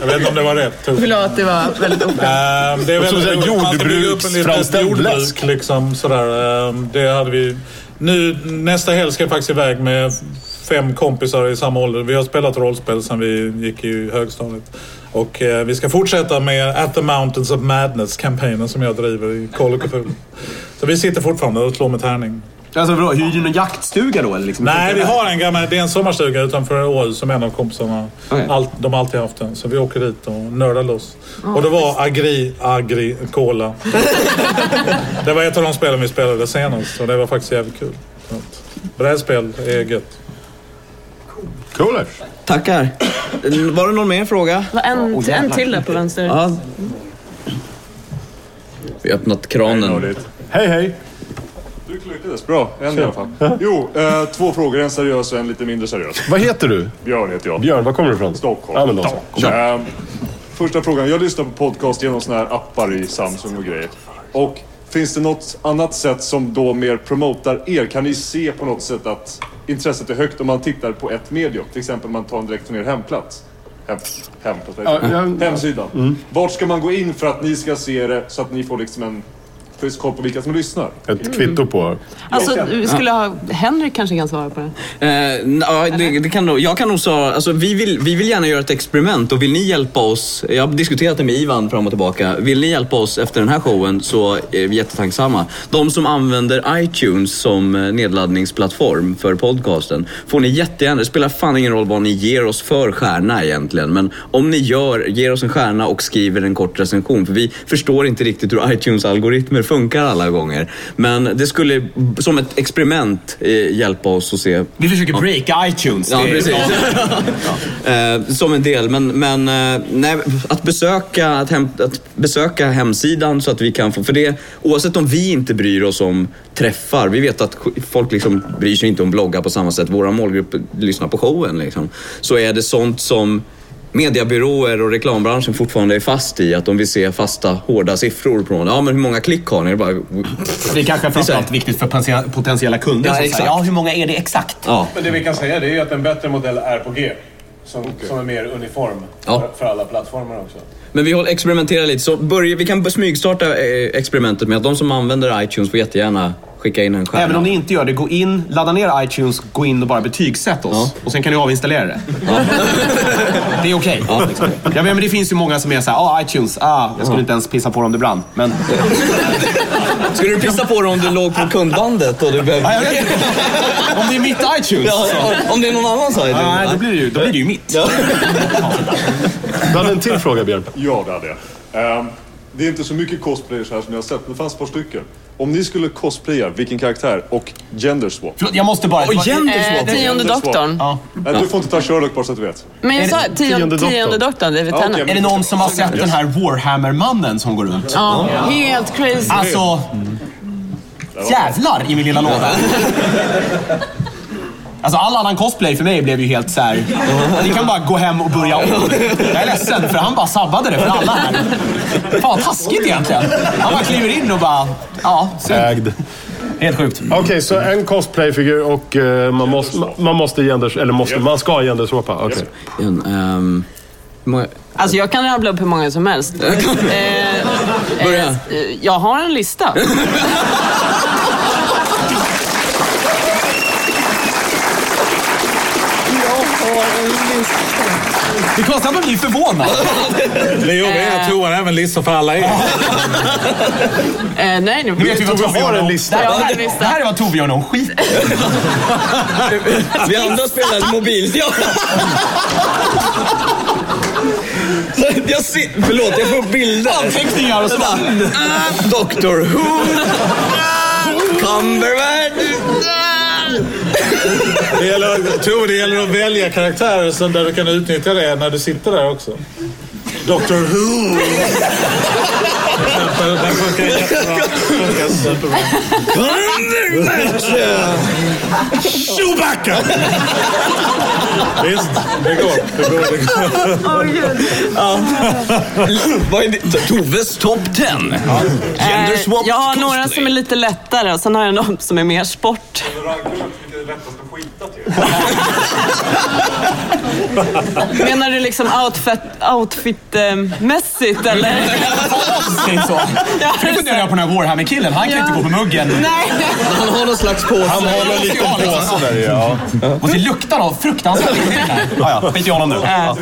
Jag vet inte om det var rätt. Förlåt, det var väldigt ofint. Ehm, det är väldigt jordbruksframställd jordbruk läsk. liksom sådär. Ehm, Det hade vi. Nu nästa helg ska jag faktiskt iväg med fem kompisar i samma ålder. Vi har spelat rollspel sedan vi gick i högstadiet. Och eh, vi ska fortsätta med At the Mountains of Madness-kampanjen som jag driver i Call of Cthulhu. Så vi sitter fortfarande och slår med tärning. Alltså vadå, hyr du någon jaktstuga då eller? Liksom? Nej, vi har en gammal, det är en sommarstuga utanför Åhus som en av kompisarna. Okej. Allt, de har alltid haft den. Så vi åker dit och nördar loss. och det var Agri, Agri, Cola. det var ett av de spelen vi spelade senast och det var faktiskt jävligt kul. Brädspel är gött. Coolers. Tackar. Var det någon mer fråga? Det var en, en till där på vänster. Ja. Vi har öppnat kranen. Hej, hej. Du lyckades bra. En i alla fall. Jo, eh, två frågor. En seriös och en lite mindre seriös. Vad heter du? Björn heter jag. Björn, var kommer du ifrån? Stockholm. Ja, men då så. Eh, första frågan. Jag lyssnar på podcast genom såna här appar i Samsung och grejer. Och finns det något annat sätt som då mer promotar er? Kan ni se på något sätt att intresset är högt om man tittar på ett medium? Till exempel om man tar en direkt från er hemplats. hem, hem, på Ja, jag- hemsidan. Vart ska man gå in för att ni ska se det så att ni får liksom en får koll på vilka som lyssnar? Ett kvitto på... Alltså, vi skulle ha... Henrik kanske kan svara på det. Eh, ja, det, det kan nog, jag kan nog säga, alltså, vi, vill, vi vill gärna göra ett experiment och vill ni hjälpa oss, jag har diskuterat det med Ivan fram och tillbaka, vill ni hjälpa oss efter den här showen så är vi jättetacksamma. De som använder iTunes som eh, nedladdningsplattform för podcasten får ni jättegärna, det spelar fan ingen roll vad ni ger oss för stjärna egentligen, men om ni gör, ger oss en stjärna och skriver en kort recension, för vi förstår inte riktigt hur iTunes algoritmer funkar alla gånger. Men det skulle som ett experiment eh, hjälpa oss att se Vi försöker breaka iTunes. Ja, precis. Eh, som en del. Men, men eh, nej, att, besöka, att, hem, att besöka hemsidan så att vi kan få... För det, oavsett om vi inte bryr oss om träffar. Vi vet att folk liksom bryr sig inte om bloggar på samma sätt. Våra målgrupp lyssnar på showen. Liksom. Så är det sånt som mediebyråer och reklambranschen fortfarande är fast i. Att de vill se fasta, hårda siffror på Ja, men hur många klick har ni? Det bara... Det är kanske framförallt viktigt för potentiella- potentiella kunder Ja, exakt. ja hur många är det exakt? Ja. Men det vi kan säga det är att en bättre modell är på G. Som, som är mer uniform Ja. för, för alla plattformar också. Men vi håller, experimenterar lite. Så börja, vi kan smygstarta eh, experimentet med att de som använder iTunes får jättegärna skicka in en stjärna. Även om ni inte gör det, gå in, ladda ner iTunes, gå in och bara betygsätt oss. Och sen kan ni avinstallera det. Det är okej. liksom. Ja, men det finns ju många som är såhär, ah iTunes, ah, jag skulle inte ens pissa på dem det brann. Men Skulle du pissa på det om du låg på kundbandet? Och du behövde... Ja, om det är mitt iTunes. Ja, så- om det är någon annan sajt? Ja, nej, då blir det ju, då blir det ju mitt. Du hade en till fråga Björn. Ja, det hade jag. Ehm, det är inte så mycket cosplayers här som jag har sett, men det fanns ett par stycken. Om ni skulle cosplaya, vilken karaktär? Och gender swap? Förlåt, jag måste bara... Och gender Eh, tionde doktorn. Ja. Nej, du får inte ta Sherlock bara så att du vet. Men jag Är sa det tionde, tionde tionde doktorn? David Ja, okej, Tennant. Är det någon som har sett den här Warhammer-mannen som går runt? Ja, helt crazy. Alltså... Jävlar i min lilla låda. Alltså all annan cosplay för mig blev ju helt så här. Ni kan bara gå hem och börja om. Jag är ledsen för han bara sabbade det för alla här. Fan vad taskigt egentligen. Han bara kliver in och bara... Ja, synd. Ägd. Helt sjukt. Okej, så en cosplayfigur och eh, man, måste, man måste genders... Eller måste, man ska genderswappa? Okej. Ehm, hur många- Alltså jag kan rabbla upp hur många som helst. Eh, Börja. eh, jag har en lista. Det är konstigt att man blir förvånad. Det jobbiga är att Toan även listar för alla er. Eh, nej, nu Nu vet vi vad Tove har en om- lista. Det Jag har här, en lista. det här är vad när hon skiter. Vi andra spelar mobil. Ja. Jag ser, förlåt, jag får bilder. Anteckningar och så. Ah, Doctor Who. Cumberbatch. Det gäller, Tove, det gäller att välja karaktärer så där du kan utnyttja det när du sitter där också. Doctor Who. Den funkar jättebra. Funkar superbra. Chewbacca! Visst, det går. Det går, det går. Vad är det? Toves topp 10. Gender Eh, swap jag har några som är lite lättare och sen har jag några som är mer sport. Menar du liksom outfit, outfit-mässigt eller? Det är så. För nu funderar jag på den här Warhammer-killen. Han kan inte gå på muggen. Nej. Han har någon slags påse. Han har en liten påse där ja. Och det luktar av fruktansvärt. Ja, ja, skit i honom nu. Eh,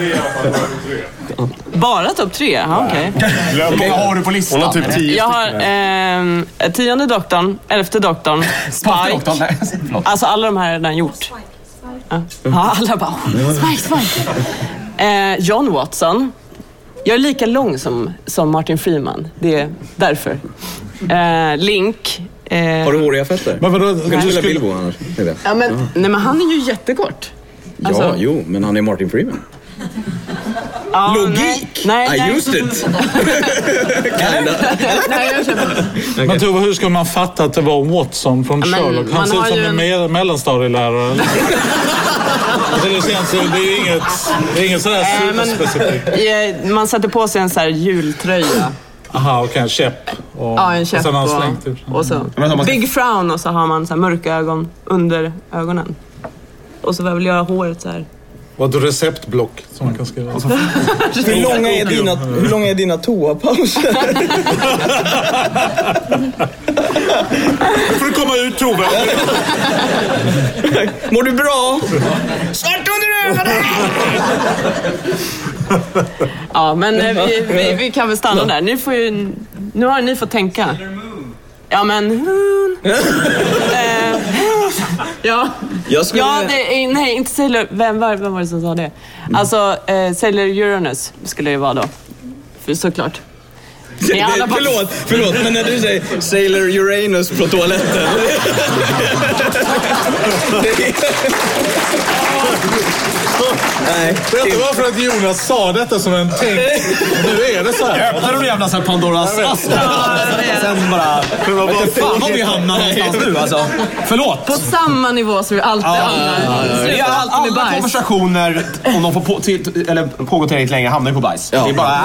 bara topp tre? Ja, okej. Hur många har du på listan? Hon har typ tio Jag har ehm, tionde doktorn, elfte doktorn, doktorn? Spike. Nej, förlåt. Alltså alla de här jag redan gjort. Ja, ja alla bara Spike, Spike. Eh, John Watson. Jag är lika lång som, som Martin Freeman. Det är därför. Eh, Link. Eh, Har du håriga fötter? Men vadå? Du kan Du spela skulle, Bilbo annars. Ja, men, nej, men han är ju jättekort. Ja, Alltså- jo, men han är Martin Freeman. Ja, Logik! Nej, nej, I nej. used it! Kinda. nej jag köper det. men Tove, hur ska man fatta att det var Watson från Sherlock? Han ser ut som ju en me- mellanstadielärare. alltså, det, känns, det är inget, det är inget sådär superspecifikt. Eh, Man sätter på sig en så här jultröja. Aha, okej, en käpp. Och, Ja, en käpp och sen har han och, slängt ut. och så big frown och så har man så här mörka ögon under ögonen. Och så vill jag göra håret så här Ett receptblock som man kan skriva. Hur långa är dina, hur långa är dina toapauser? Får du komma ut Tove! Mår du bra? Svart under ögonen! Ja, men eh, vi, vi, vi kan väl stanna där. Nu, får ju, nu har ni fått tänka. Ja, men... Ja, Jag skulle... ja det, är- nej, inte Sailor... Vem var, vem var det som sa det? Alltså, eh, Sailor Uranus skulle det vara då. För, såklart. Alla Förlåt, förlåt, men när du säger Sailor Uranus på toaletten. Nej. Vet du varför att Jonas sa detta som en tänk? Nu är det så här. Öppnar du jävla så här Pandoras ask? Sen bara... Jag vet inte fan var vi hamnar någonstans nu alltså. Förlåt. På samma nivå som vi alltid hamnar. Det är alltid med alla bajs. konversationer, om de får på, till, eller pågå tillräckligt länge, hamnar ju på bajs. Det är bara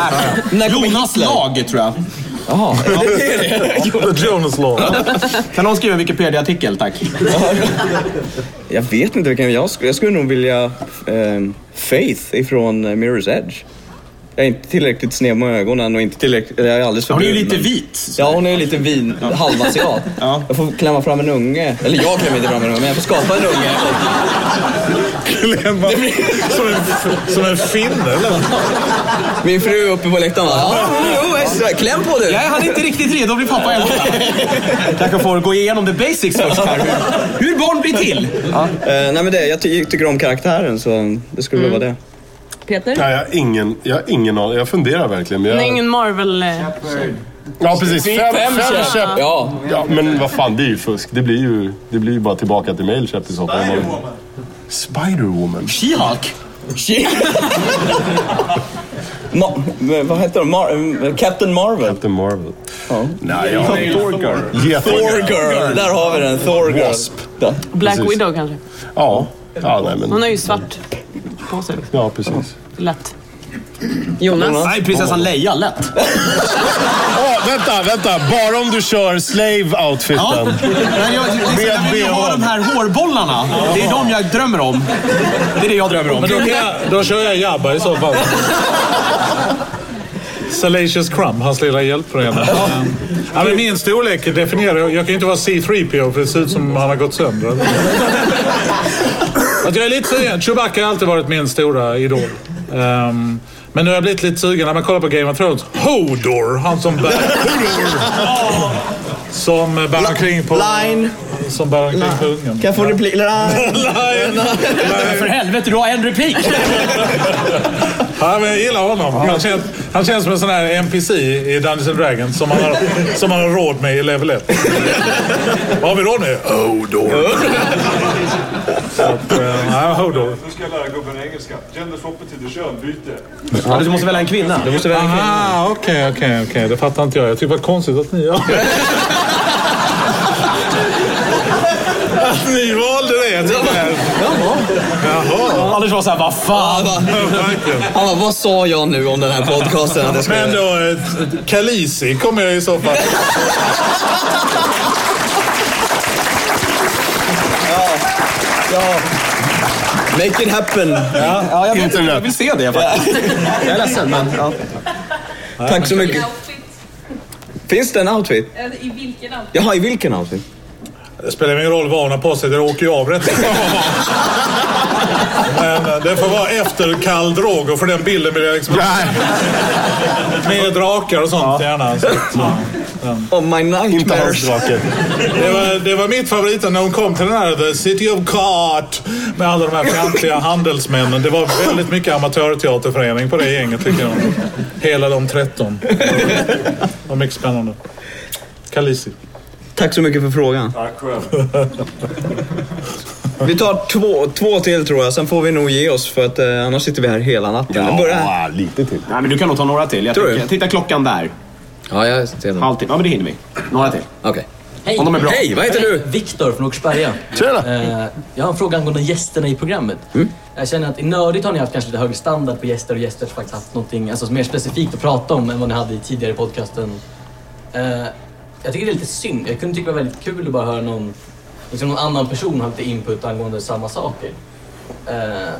är Jonas lag, tror jag. Jaha, det är det. The Jonas Law. Kan någon skriva en Wikipedia-artikel, tack? Jag vet inte vilken jag skulle... Jag skulle nog vilja... Eh, Faith ifrån eh, Mirror's Edge. Jag är inte tillräckligt sned med ögonen och inte tillräckligt... Jag är alldeles för Hon är ju lite vit. Ja, hon är ju lite vin, halvasiat. Ja. Jag får klämma fram en unge. Eller jag klämmer inte fram en unge, men jag får skapa en unge. Klämma. Som en, som en finne eller? Min fru är uppe på läktaren bara, ja, jo, extra. kläm på du. Jag är inte riktigt redo att bli pappa än. Kanske får gå igenom the basics först här. Hur, hur barn blir till. Eh, nej men det, jag ty- tycker om karaktären så det skulle väl vara det. Peter? Nej, jag har ingen, jag har ingen aning. Jag funderar verkligen. Men Nej, jag... ingen Marvel... Eh, Ja, precis. Fem, fem, käpp. käpp. Ja. Ja, men vad fan, det är ju fusk. Det blir ju, det blir ju bara tillbaka till mailkäpp i så fall. Spider-Woman. She-Hulk. Ma- vad heter de? Mar- Captain Marvel. Captain Marvel. Ja. Nej, jag... Thor-Girl. Yeah, Thor Girl. Där har vi den. Thor Girl. Wasp. Där. Black Precis. Widow kanske. Ja. Ja, nej men... Hon har ju svart på sig. Ja, precis. Lätt. Jonas? Nej, prinsessan Leia, lätt. Åh, vänta, vänta. Bara om du kör Ja. slave-outfiten. Men jag, liksom, jag vill ju ha de här hårbollarna. Det är de jag drömmer om. Det är det jag drömmer om. Men då, kan jag, då kör jag Jabba i så fall. Salacious Crumb, hans lilla hjälpreda. Ja, men min storlek definierar... Jag kan ju inte vara C3PO för det ser ut som han har gått sönder. Att jag är lite sugen. Chewbacca har alltid varit min stora idol. Ehm, men nu har jag blivit lite sugen när man kollar på Game of Thrones. Hodor, han som bär... Som bär omkring på... Line. Som bär omkring på ungen. Kan jag få replik? Line. Men för helvete, du har en replik. Ja, men jag gillar honom. Han känns, han känns som en sån här NPC i Dungeons and Dragons som man har, som man har råd med i level 1. Vad har vi råd med? Hodor. Eh, ja, Hodor. Nu ska jag lära gubben engelska. Gender-swap betyder könbyte. Ja, du måste välja en kvinna. Du måste välja en kvinna. Okej, okej, okej. Det fattar inte jag. Jag tycker det var konstigt att ni gör det. Att ni valde det. Jaha. Anders var såhär, vad fan. Han bara, vad sa jag nu om den här podcasten? Att jag ska... Men då, eh, Kalisi kommer jag i så fall. Ja. Make it happen. Ja, jag, vet, jag vill se det faktiskt. Jag är ledsen, men... Ja. Tack så mycket. Finns det en outfit? I vilken allt? Jaha, i vilken outfit? Det spelar ingen roll vad hon har på sig, det åker ju av rätt Men eh, det får vara efter kall drog och för den bilden vill jag liksom... Med drakar och sånt gärna. Så, ja. Oh my nightmares. det, var, det var mitt favorit när hon kom till den här The City of Cart med alla de här fjantiga handelsmännen. Det var väldigt mycket amatörteaterförening på det gänget tycker jag. Hela de 13. Det var mycket spännande. Kalisi. Tack så mycket för frågan. Tack själv. Vi tar två, två till tror jag, sen får vi nog ge oss för att eh, annars sitter vi här hela natten. Det börjar. Ja, lite till. Nej, men du kan nog ta några till. Jag Tror tänker, titta klockan där. Ja, jag ser den. Halvtimme. Ja, men det hinner vi. Några till. Okej. Hej! Om de är bra. Hej, vad heter du? Viktor från Åkersberga. Tjena! Eh, jag har en fråga angående gästerna i programmet. Jag känner att i Nördigt har ni haft kanske lite högre standard på gäster och gäster har faktiskt haft någonting alltså, mer specifikt att prata om än vad ni hade i tidigare podcasten. Eh, jag tycker det är lite synd. Jag kunde tycka det var väldigt kul att bara höra någon, liksom någon annan person ha lite input angående samma saker. Eh,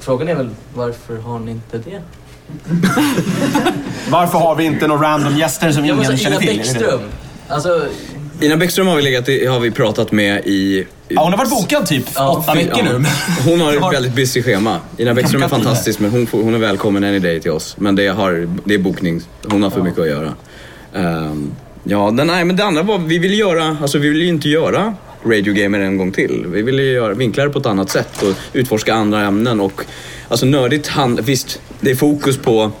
frågan är väl varför har ni inte det? Varför har vi inte några random gäster som ingen måste känner Ina till? Bäckström. Alltså, Ina Bäckström har vi, legat i, har vi pratat med i... Ja, hon har varit bokad typ åtta veckor nu. Hon har ett väldigt busy schema. Ina Bäckström är fantastisk, men hon, får, hon är välkommen any day till oss. Men det, har, det är bokning. Hon har för mycket att göra. Ehm, ja, den, nej, men det andra var, vi ville göra, alltså vi ville ju inte göra Radio Gamer en gång till. Vi ville ju göra, vinkla det på ett annat sätt och utforska andra ämnen. Och, alltså nördigt, hand, visst, det är fokus på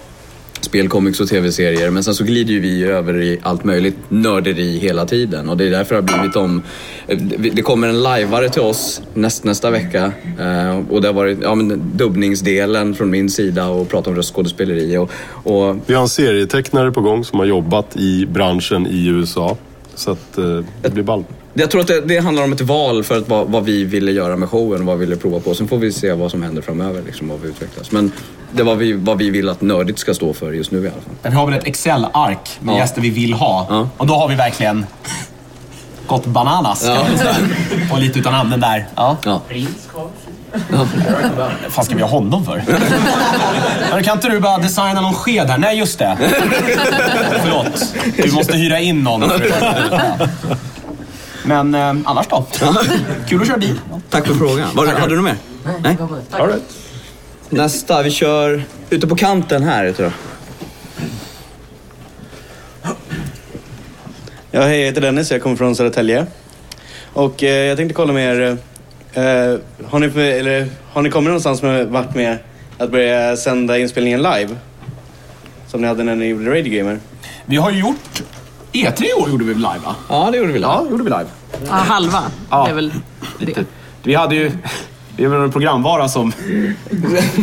spel, comics och tv-serier. Men sen så glider ju vi över i allt möjligt nörderi hela tiden. Och det är därför det har blivit om... eh, Det kommer en lajvare till oss näst, nästa vecka. Eh, och det har varit ja, men dubbningsdelen från min sida och prata om röstskådespeleri. Och, och Vi har en serietecknare på gång som har jobbat i branschen i USA. Så att eh, det blir ball. jag tror att det, det handlar om ett val för att, vad, vad vi ville göra med showen och vad vi ville prova på. Sen får vi se vad som händer framöver, liksom, vad vi utvecklas. Men det är vad vi, vad vi vill att nördigt ska stå för just nu i alla fall. Men vi har väl ett Excel-ark med Ja. gäster vi vill ha. Ja. Och då har vi verkligen gått bananas. Ja. Och lite utan namnen där. Ja. Ja. fan ska vi ha honom för? Men kan inte du bara designa någon sked här? Nej, just det. Förlåt. Vi måste hyra in någon. Men eh, annars då? Kul att köra bil. Tack för frågan. Var, hade du något mer? Nej. All right. Nästa, vi kör ute på kanten här ute då. Ja, hej, jag heter Dennis. Jag kommer från Södertälje. Och eh, jag tänkte kolla med er. Eh, har, ni, för- eller, har ni kommit någonstans med varit med att börja sända inspelningen live? Som ni hade när ni gjorde Radio Gamer? Vi har ju gjort... E3 i år gjorde vi live va? Ja, det gjorde vi live. Ja, gjorde vi live. Ja, halva. Ja. Det är väl det. Vi hade ju... Det var en programvara som...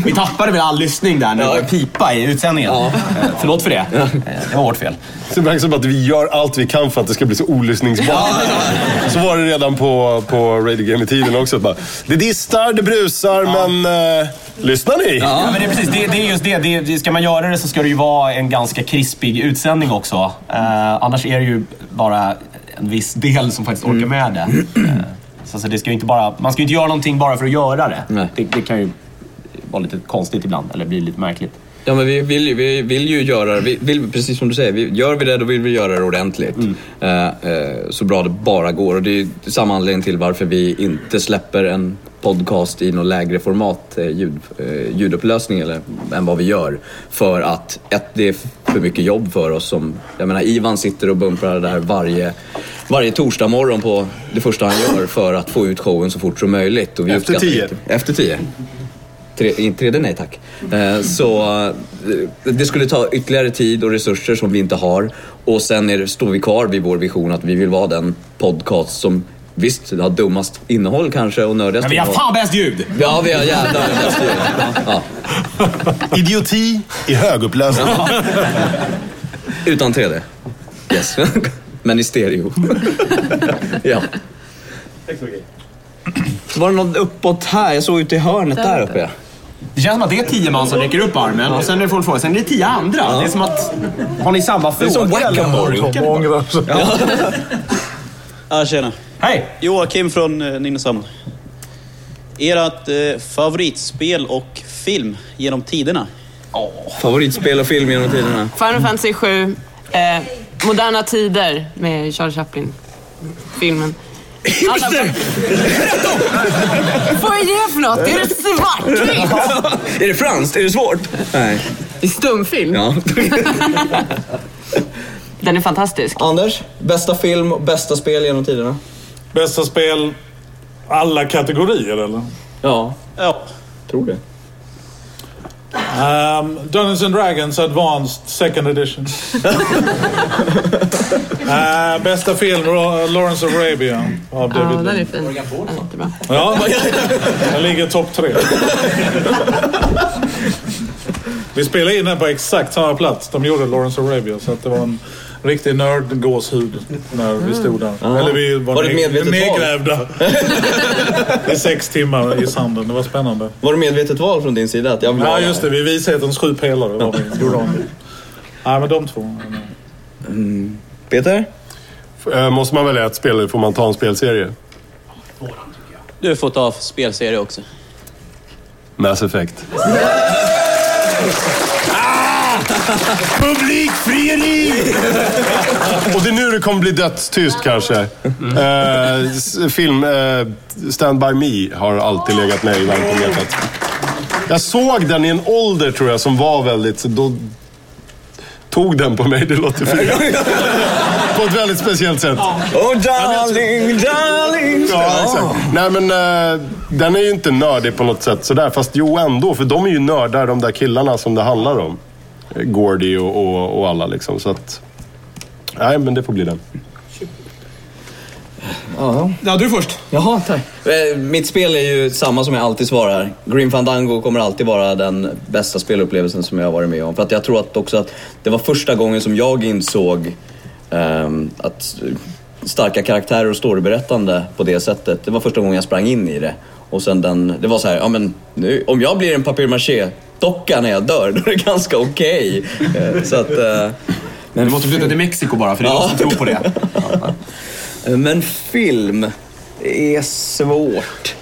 Vi tappade väl all lyssning där när började pipa i utsändningen. Eh, Förlåt för det. Eh, Det var vårt fel. Det verkar som att vi gör allt vi kan för att det ska bli så olyssningsbart. Så var det redan på, på Radio Gamer-tiden också. Bara, det distar, det brusar, men eh, lyssnar ni? Ja, men det är precis det, det är just det. det. det- Ska man göra det så ska det ju vara en ganska krispig utsändning också. Eh, annars är det ju bara en viss del som faktiskt orkar med det. Så alltså det ska inte bara, man ska ju inte göra någonting bara för att göra det. Det, det kan ju vara lite konstigt ibland, eller bli lite märkligt. Ja, men vi vill ju, vi vill ju göra vi vill, precis som du säger, vi, gör vi det då vill vi göra det ordentligt. Eh, eh, så bra det bara går. Och det är ju samma anledning till varför vi inte släpper en podcast i något lägre format, eh, ljud, eh, ljudupplösning eller, än vad vi gör. För att ett, det är för mycket jobb för oss. Som, jag menar, Ivan sitter och bumprar det här varje, varje torsdag morgon på det första han gör för att få ut showen så fort som möjligt. Och vi Efter tio. inte- Efter tio. Tre, tredje nej tack. Eh, så eh, det skulle ta ytterligare tid och resurser som vi inte har. Och sen är det, står vi kvar vid vår vision att vi vill vara den podcast som Visst, det har dummast innehåll kanske och nördigast Men vi har fan bäst ljud! Ja, vi har jävlar bäst ljud. Ja. Idioti i högupplösning. Utan 3D. Yes. Men i stereo. ja. Tack så mycket. Var det något uppåt här? Jag såg ute i hörnet där uppe. Det känns som att det är tio man som räcker upp armen och sen är det folk fråga, sen är det tio andra. Det är som att, har ni samma Det är som fråga whack-a-mole. bara? Ja. ja, tjena. Hej! Joakim från eh, Nynäshamn. Ert eh, favoritspel och film genom tiderna? Favoritspel och film genom tiderna? Final Fantasy 7, eh, Moderna Tider med Charlie Chaplin. Filmen. Alla... Vad är det för något? Är det svartvitt? är det franskt? Är det svårt? Nej. Det är stumfilm. Ja. Den är fantastisk. Anders, bästa film och bästa spel genom tiderna? Bästa spel, alla kategorier eller? Ja, Ja. tror det. Um, Dungeons and Dragons Advanced Second Edition. uh, bästa film, Lawrence of Arabia av Ja, David den är fin. Den är jättebra. Ja, den ligger topp tre. Vi spelade in den på exakt samma plats de gjorde Lawrence of Arabia. Så att det var en riktig nördgåshud när vi stod där. Ja. Eller vi var, Var ned- nedgrävda i sex timmar i sanden. Det var spännande. Var det medvetet val från din sida? Att jag vill Ja, just det. Vid vishetens sju pelare var vi, gjorde om. Nej, men de två. Mm. Peter? Eh, Måste man välja ett spel eller får man ta en spelserie? Du får ta spelserie också. Mass Effect. Publikfrieri! Och det är nu det kommer bli dödstyst kanske. S- film eh, Stand By Me har alltid legat mig varmt om hjärtat. Jag såg den i en ålder tror jag som var väldigt... Då tog den på mig, det låter fel. på ett väldigt speciellt sätt. Oh darling, darling. Ja, exakt. Nej men eh, den är ju inte nördig på något sätt sådär. Fast jo ändå, för de är ju nördar de där killarna som det handlar om. Gordy och, och, och alla liksom. Så att... Nej men det får bli den. Ja. ja, du först. Jaha, tack. Eh, Mitt spel är ju samma som jag alltid svarar. Grim Fandango kommer alltid vara den bästa spelupplevelsen som jag har varit med om. För att jag tror att också att det var första gången som jag insåg ehm, att starka karaktärer och storyberättande på det sättet. Det var första gången jag sprang in i det. Och sen den, det var så här, ja men nu, om jag blir en papier-maché docka när jag dör, då är det ganska okej. Eh, Så att... eh, Du måste flytta till Mexiko bara, för det är Ja. jag som tror på det. Men film är svårt.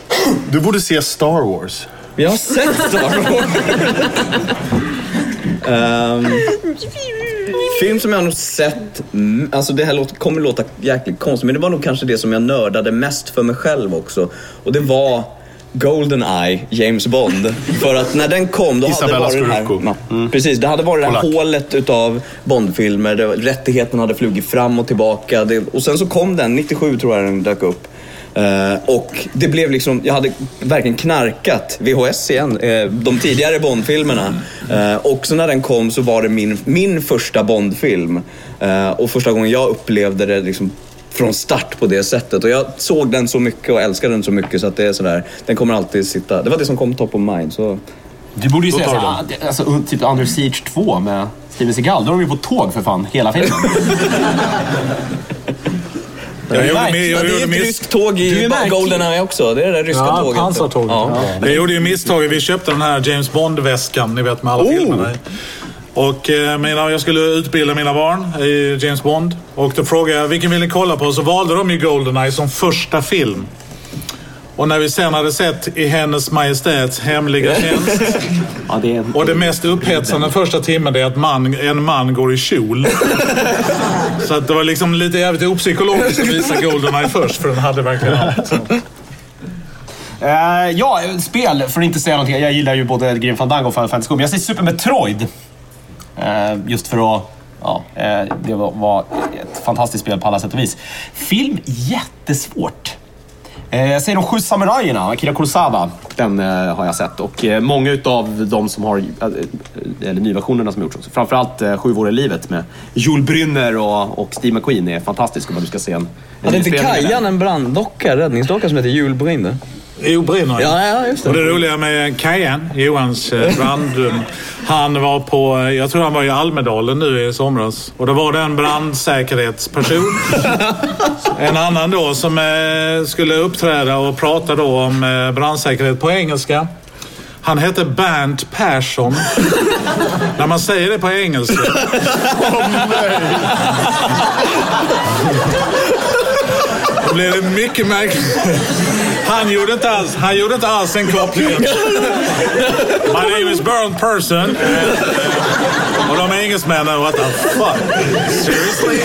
Du borde se Star Wars. Jag har sett Star Wars. Ehm, film som jag har nog sett, alltså det här låter, kommer låta jäkligt konstigt, men det var nog kanske det som jag nördade mest för mig själv också. Och det var Goldeneye, James Bond. För att när den kom, då hade det varit det här... Ja, Precis, det hade varit det här hålet utav Bondfilmer. Det, rättigheten hade flugit fram och tillbaka. Det, och sen så kom den, 97 tror jag den dök upp. Eh, och det blev liksom, jag hade verkligen knarkat VHS igen, eh, de tidigare Bondfilmerna. Eh, och så när den kom så var det min, min första Bondfilm. Och första gången jag upplevde det liksom från start på det sättet. Och jag såg den så mycket och älskade den så mycket så att det är sådär, den kommer alltid sitta, det var det som kom top of mind. Så Du borde ju säga tar så, du ah, det- alltså, typ Under Siege 2 med Steven Seagal. Då är de ju på tåg för fan, hela filmen. Jag gjorde, mi- jag det är ett ryskt tåg Du i. Goldeneye också. Det är det där ryska Ja, tåget. pansartåget. Ja. Jag gjorde ju misstaget. Vi köpte den här James Bond-väskan, ni vet med alla Oh! filmerna. Och eh, mina, jag skulle utbilda mina barn i James Bond. Och då frågade jag vilken vill ni kolla på? Så valde de ju Goldeneye som första film. Och när vi sen hade sett i Hennes Majestäts hemliga tjänst. Ja, det är... Och det mest upphetsande första timmen är att man, en man går i kjol. Så att det var liksom lite jävligt opsykologiskt att visa Goldeneye först för den hade verkligen allt. Så. Eh, ja, spel, för att inte säga någonting. Jag gillar ju både Grim Fandango och Final Fantasy 7. Men jag säger Super Metroid. Eh, just för att... Ja, eh, det var, ett fantastiskt spel på alla sätt och vis. Film, jättesvårt. Eh, jag säger De sju samurajerna, Akira Kurosawa. Den har jag sett. Och många utav de som har, eller nyversionerna som har gjorts också. Framförallt Sju år i livet med Jules Brynner och, och Steve McQueen är fantastisk om du ska se en, en Hade inte av. Kajan en branddocka, räddningsdocka som heter Julbrinner? Jo, brinner Ja, ja, just det. Och det roliga med Kajan, Johans eh, brand... Han var på, eh, jag tror han var i Almedalen nu i somras. Och då var det en brandsäkerhetsperson. En annan då som eh, skulle uppträda och prata då om brandsäkerhet på engelska. Han hette Bernt Persson. När man säger det på engelska. Då blir det mycket märkligt. Han gjorde inte alls, han gjorde inte alls. My name is Bernd Persson. Och de engelsmännen, what the fuck? Seriously?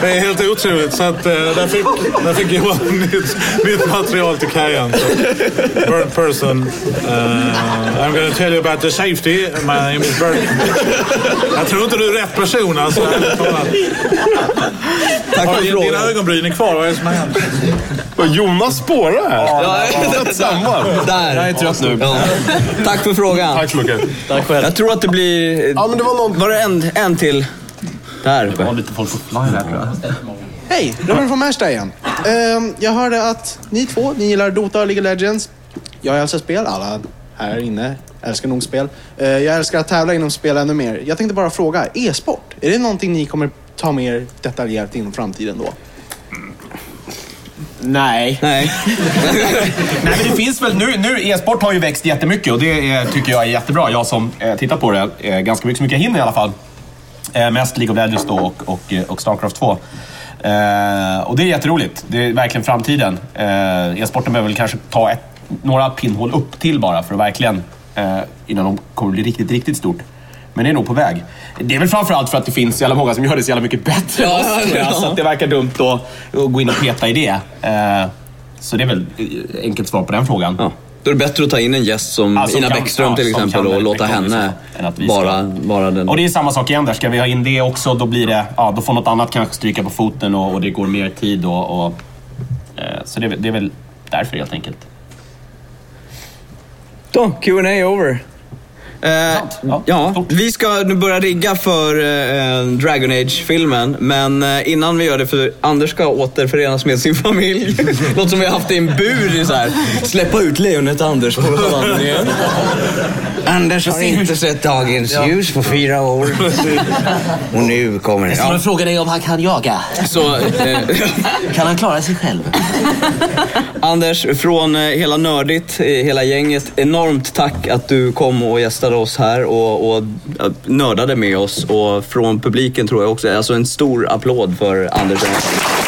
Det är helt otroligt. Så att, eh, där, fick, där fick Johan nytt, nytt material till Kajan. Så, Bernd Persson. Uh, I'm gonna tell you about the safety. My name is Bernd. Jag tror inte du är rätt person alltså. Tack Har för din- Dina ögonbryn är kvar. Vad är det som har hänt? Jonas spårar här. Ja, Rätt samman. Där. Jag är trött nu. Ja. Tack för frågan. Tack så mycket. Tack själv. Jag tror att det blir... Ja, men det var någon... Var det en, en till? Där uppe. var lite folk på fly där tror jag. Hej, Robin från Märsta igen. Ehm, jag hörde att ni två, ni gillar Dota och League of Legends. Jag älskar spel, alla här inne älskar nog spel. Eh, jag älskar att tävla inom spel ännu mer. Jag tänkte bara fråga, e-sport, är det någonting ni kommer ta med er detaljerat inom framtiden då? Nej. Nej. Nej, men det finns väl nu, nu e-sport har ju växt jättemycket och det är, tycker jag är jättebra. Jag som eh, tittar på det eh, ganska mycket, så mycket jag hinner i alla fall. Eh, mest League of Legends då och, och, och Starcraft 2. Eh, och det är jätteroligt. Det är verkligen framtiden. Eh, e-sporten behöver väl kanske ta ett, några pinnhål upp till bara för att verkligen, eh, innan de kommer bli riktigt, riktigt stort. Men det är nog på väg. Det är väl framförallt för att det finns så jävla många som gör det så jävla mycket bättre än Ja, oss, ja. Så att det verkar dumt att, att gå in och peta i det. Eh, så det är väl eh, enkelt svar på den frågan. Ja. Då är det bättre att ta in en gäst som som Ina kan- Bäckström ja, till exempel och låta henne än vara, vara den... Och det är samma sak igen där. Ska vi ha in det också, då blir det, ja, då får något annat kanske stryka på foten och, och det går mer tid och... och eh, så det, är väl- det är väl därför helt enkelt. Då, Q&A over. Eh, ja, vi ska nu börja rigga för eh, Dragon Age-filmen, men eh, innan vi gör det, för Anders ska återförenas med sin familj. Låter som vi har haft i en bur i så här. Släppa ut lejonet Anders på igen. Anders har inte sett dagens Ja. ljus på fyra år. Och nu kommer det. Så frågan är om han kan jaga. Så, eh, Kan han klara sig själv? Anders, från eh, hela Nördigt, eh, hela gänget, enormt tack att du kom och gästade oss här och, och nördade med oss. Och från publiken tror jag också, alltså en stor applåd för Anders. Jönsson.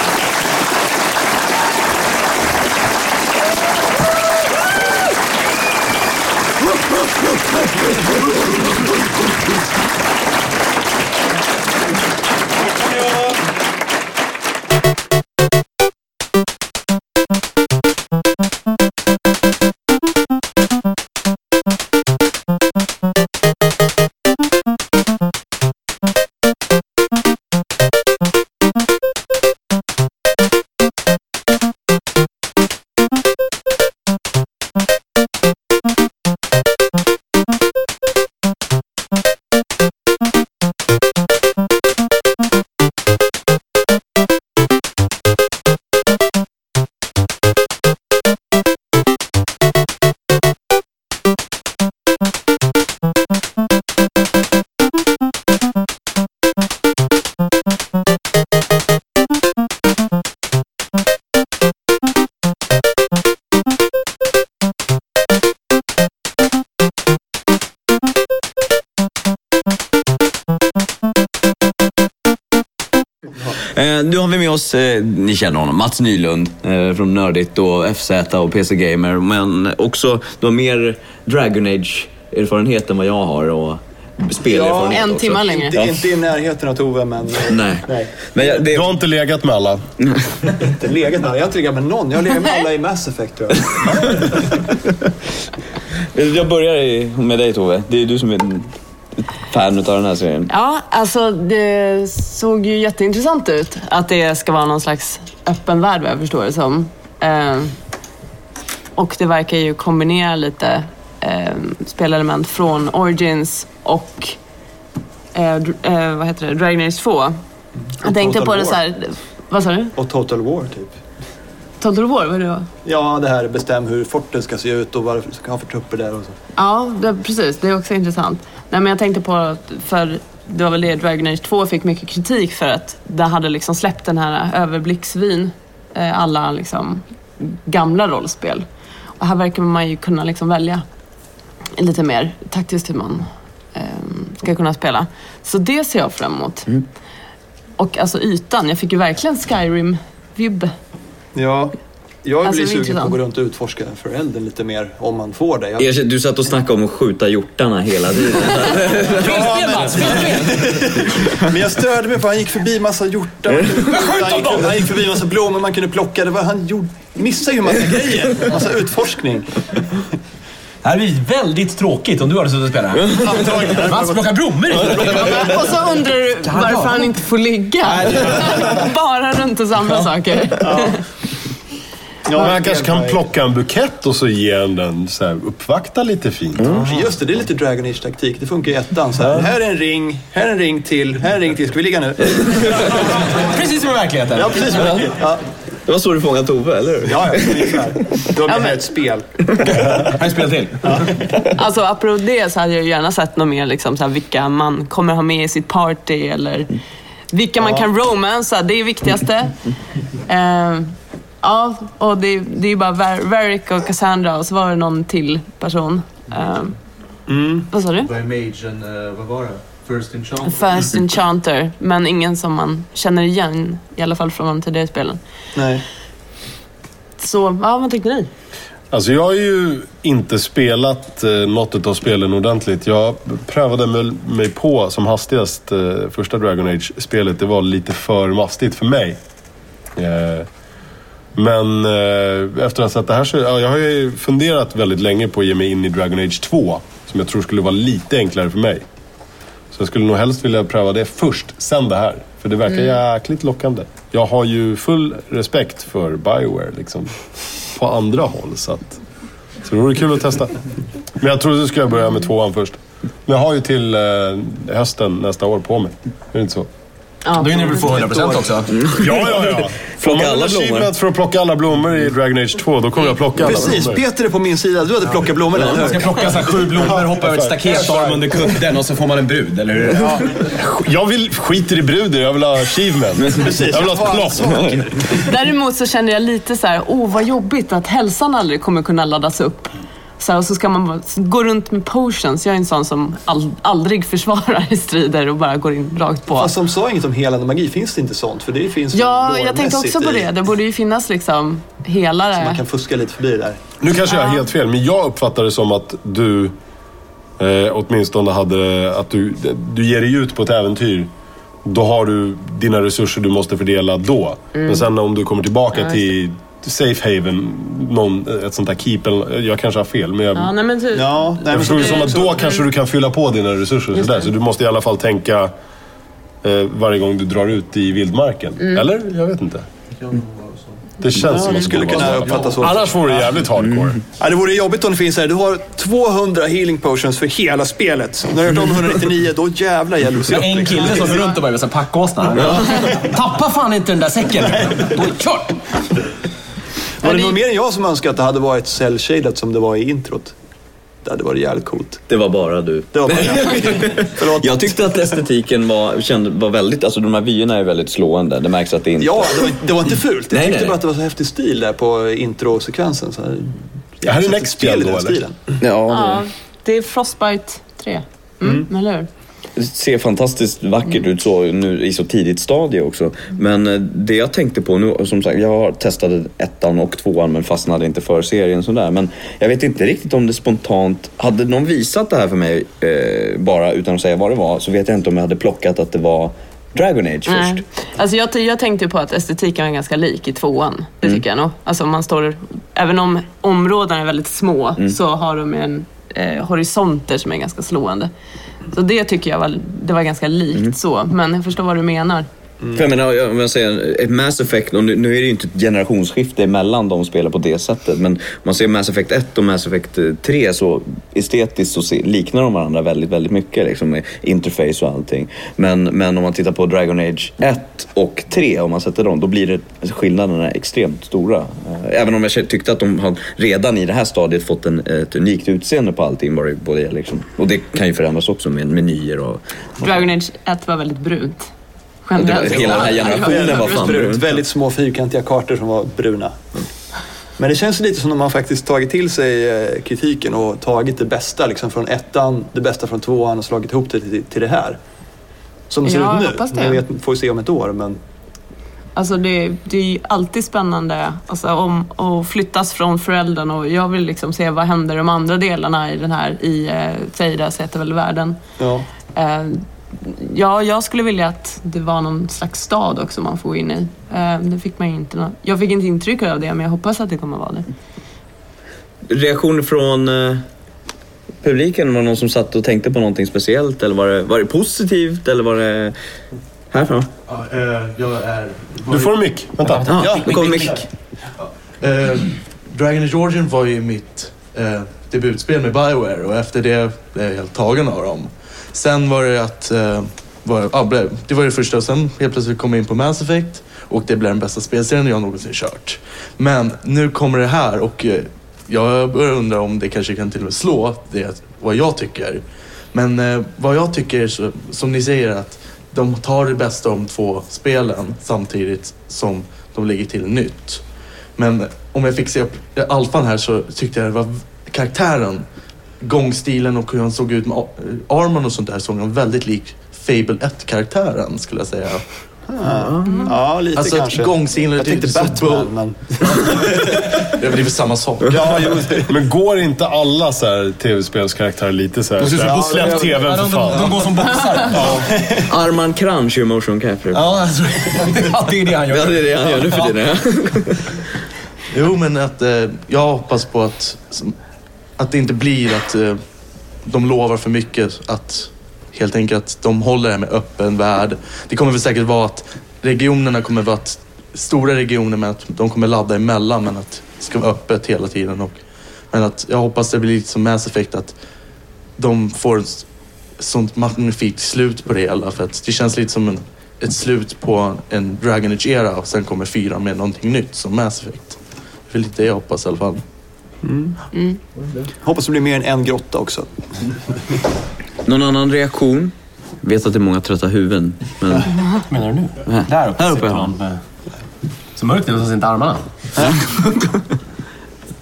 Nu har vi med oss, eh, ni känner honom, Mats Nylund eh, från Nördigt och FZ och PC Gamer. Men också, du har mer Dragon Age-erfarenhet än vad jag har och spelerfarenhet En också. timme längre. Inte, inte i närheten av Tove, men... Nej. Nej. Men jag, det... Du har inte legat med alla? Inte legat med alla. Jag har inte legat med någon. Jag har legat med alla i Mass Effect, tror jag. Jag börjar med dig Tove. Det är du som är fan av den här serien. Ja, alltså det såg ju jätteintressant ut. Att det ska vara någon slags öppen värld vad jag förstår det som. Eh, och det verkar ju kombinera lite eh, spelelement från Origins och eh, eh, vad heter det? Dragon Age 2. Jag tänkte Total på det War. så här, vad sa du? Och Total War, typ. Total War, vad är det då? Ja, det här bestäm hur forten ska se ut och vad det ska ha för trupper där och så. Ja, det, precis. Det är också intressant. Nej, men jag tänkte på, att- för det var väl det Dragon Age 2 fick mycket kritik för att det hade liksom släppt den här överblicksvyn, eh, alla liksom gamla rollspel. Och här verkar man ju kunna liksom välja lite mer taktiskt hur man eh, ska kunna spela. Så det ser jag fram emot. Och alltså ytan, jag fick ju verkligen Skyrim-vibb. Ja, jag Alltså, blir sugen på att gå runt och utforska för elden lite mer om man får det. Jag... Du satt och snackade om att skjuta hjortarna hela tiden. Ja, men... men jag störde mig på han gick förbi massa hjortar. Han gick, han gick förbi massa blommor man kunde plocka. Det var, han gjorde, missade ju massa grejer. Massa utforskning. Det här blir väldigt tråkigt om du hade suttit och spelat. Mats plockar blommor Och så undrar du varför han inte får ligga. Bara runt och samla saker. Men han kanske kan plocka en bukett och så ge en den så här, uppvakta lite fint. Just det, det är lite Dragon Age taktik. Det funkar i ettan. Så här, här är en ring, här är en ring till, här är en ring till. Ska vi ligga nu? Precis som i verkligheten. Ja, precis som i verkligheten. Ja. Det var så du fångade Tove, eller hur? Ja, ja, ungefär. Det här ett spel. Här spel till. Alltså apropå det så hade jag gärna sett något mer liksom, så här, vilka man kommer ha med i sitt party eller vilka man kan romansa. Det är viktigaste. Eh, ja, och det, det är ju bara Ver- Varric och Cassandra och så var det någon till person. Eh, Vad sa du? By Mage and, uh, vad var det? First Enchantment? First Enchanter, men ingen som man känner igen, i alla fall från de tidigare spelen. Nej. Så, ja, vad tyckte ni? Alltså jag har ju inte spelat eh, något av spelen ordentligt. Jag prövade mig, mig på som hastigast eh, första Dragon Age-spelet. Det var lite för mastigt för mig. Eh, men eh, efter att ha sett det här så... Ja, jag har ju funderat väldigt länge på att ge mig in i Dragon Age 2. Som jag tror skulle vara lite enklare för mig. Så jag skulle nog helst vilja pröva det först, sen det här. För det verkar Mm. jäkligt lockande. Jag har ju full respekt för Bioware liksom. På andra håll. Så, att, så det vore kul att testa. Men jag trodde du skulle börja med tvåan först. Men jag har ju till eh, hösten nästa år på mig. Är det inte så? Då hinner du få 100% också. Ja, ja, ja. Får man en achievement för att plocka alla blommor i Dragon Age 2, då kommer jag plocka alla Precis, blommor. Peter är på min sida. Du hade plockat blommor där, Man ska plocka så här sju blommor, hoppa över ett staket, ta dem under kudden och så får man en brud, eller hur? Jag vill, skiter i bruder, jag vill ha achievement. jag vill ha ett plock. Däremot så kände jag lite så här, oh vad jobbigt att hälsan aldrig kommer kunna laddas upp. Så här, och så ska man bara gå runt med potions. Jag är en sån som all, aldrig försvarar i strider och bara går in rakt på. Fast de sa inget om helande magi. Finns det inte sånt? För det finns Ja, jag tänkte också på det. i. Det borde ju finnas liksom helare. Så man kan fuska lite förbi där. Nu kanske jag har helt fel, men jag uppfattar det som att du eh, åtminstone hade... Att du, du ger dig ut på ett äventyr. Då har du dina resurser du måste fördela då. Mm. Men sen om du kommer tillbaka Ja, till safe haven, någon, ett sånt där keep, eller, jag kanske har fel. Men jag, Ja, nej men typ. Ja, jag förstår det som att då kanske du kan fylla på dina resurser. Sådär. det. Så du måste i alla fall tänka eh, varje gång du drar ut i vildmarken. Mm. Eller? Jag vet inte. Det känns Ja, som det att skulle borde kunna uppfattas så. Annars vore det jävligt hardcore. Ja, det vore jobbigt om det finns här. Du har 200 healing potions för hela spelet. När du har 199, då jävlar gäller det att se upp. En kille som går runt och bara med packåsna. Tappa fan inte den där säcken. Då är det kört. Var det någon mer än jag som önskar att det hade varit cell-shaded som det var i introt? Det hade varit jävligt coolt. Det var bara du. Det var bara jag. Jag tyckte att estetiken var, kände, var väldigt, alltså de här vyerna är väldigt slående. Det märks att det inte... Ja, det var, det var inte fult. Jag Nej, tyckte nej. bara att det var så häftig stil där på introsekvensen. Så här, Det här är så next spel i spel då, den eller? stilen. Ja, det är Frostbite 3. Mm, Eller hur? Ser fantastiskt vackert ut så nu i så tidigt stadie också. Men eh, det jag tänkte på nu, som sagt, jag har testat ettan och tvåan men fastnade inte för serien sådär. Men jag vet inte riktigt om det spontant, hade någon visat det här för mig eh, bara utan att säga vad det var så vet jag inte om jag hade plockat att det var Dragon Age först. Nej. Alltså jag, jag tänkte på att estetiken är ganska lik i tvåan. Det Mm. tycker jag nog. Alltså man står, även om områdena är väldigt små Mm. så har de en eh, horisonter som är ganska slående. Så det tycker jag var, det var ganska likt Mm. så. Men jag förstår vad du menar. För jag menar, om jag säger ett Mass Effect, och nu, nu är det ju inte ett generationsskifte mellan de spelar på det sättet, men om man ser Mass Effect 1 och Mass Effect eh, 3 så estetiskt så liknar de varandra väldigt, väldigt mycket liksom med interface och allting. Men, men om man tittar på Dragon Age 1 och 3, om man sätter dem, då blir det, alltså, skillnaderna extremt stora. Eh, även om jag tyckte att de har redan i det här stadiet fått en, ett unikt utseende på allting, Både, liksom. Och det kan ju förändras också med menyer och... Dragon Age 1 var väldigt brunt. Det Generellt. hela den här generationen var fan brunt. brunt. Väldigt små fyrkantiga kartor som var bruna. Men det känns lite som att man faktiskt tagit till sig eh, kritiken och tagit det bästa liksom från ettan, det bästa från tvåan och slagit ihop det till, till det här. Som det ser Ja, ut nu. det. Jag vet, får vi se om ett år, men Alltså det, det är ju alltid spännande alltså om att flyttas från föräldrarna och jag vill liksom se vad händer i de andra delarna i den här, i eh, Feiras heter väl världen. ja. Eh, ja, jag skulle vilja att det var någon slags stad också man får gå in i. Eh, det fick man inte nå- jag fick inte intryck av det men jag hoppas att det kommer vara det. Reaktioner från eh, publiken? Var det någon som satt och tänkte på någonting speciellt? Eller var det, var det positivt? Eller var det härifrån? Ja, eh, jag är... Du får en mick. Vänta. Ja, nu kommer mick. Eh, Dragon Age Origin var ju mitt eh, debutspel med Bioware och efter det blev jag helt tagen av dem. Sen var det att... Eh, var, ah, blev- det var det första och sen helt plötsligt kom jag in på Mass Effect och det blev den bästa spelserien jag någonsin kört. Men nu kommer det här och eh, jag börjar undra om det kanske kan till och med slå det vad jag tycker. Men eh, vad jag tycker, så, som ni säger, att de tar det bästa om två spelen samtidigt som de lägger till nytt. Men om jag fick se alfan här så tyckte jag det var karaktären, gångstilen och hur han såg ut med a- armorn och sånt där såg han väldigt lik Fable 1-karaktären skulle jag säga. Ja, lite alltså, kanske. gångscener Jag till tänkte Batman, men... Det är väl samma sak. Ja, men går inte alla så här tv-spelskaraktärer lite så här? De ser ut som Ja. Släpp tvn Ja, för de- fan. de- de går som boxare. Ja. Arman Kranj är motion capture. Ja, alltså, ja, det är det han gör. Ja, det är det han gör nu för tiden. ja. Jo, men att eh, jag hoppas på att, som- att det inte blir att eh, de lovar för mycket. Att helt enkelt att de håller det med öppen värld. Det kommer väl säkert vara att regionerna kommer vara att, stora regioner men att de kommer ladda emellan men att det ska vara öppet hela tiden. Och, men att jag hoppas det blir lite som Mass Effect att de får ett sånt magnifikt slut på det hela. För att det känns lite som en, ett slut på en Dragon Age-era och sen kommer fyran med någonting nytt som Mass Effect. Det är lite det jag hoppas i alla fall. Mm. Hoppas det blir mer än en grotta också. Någon annan reaktion? Vet att det är många trötta huvuden. Men... Menar du nu? Här. Där uppe uppe, sitter han. med- Så mörkt så ser inte armarna.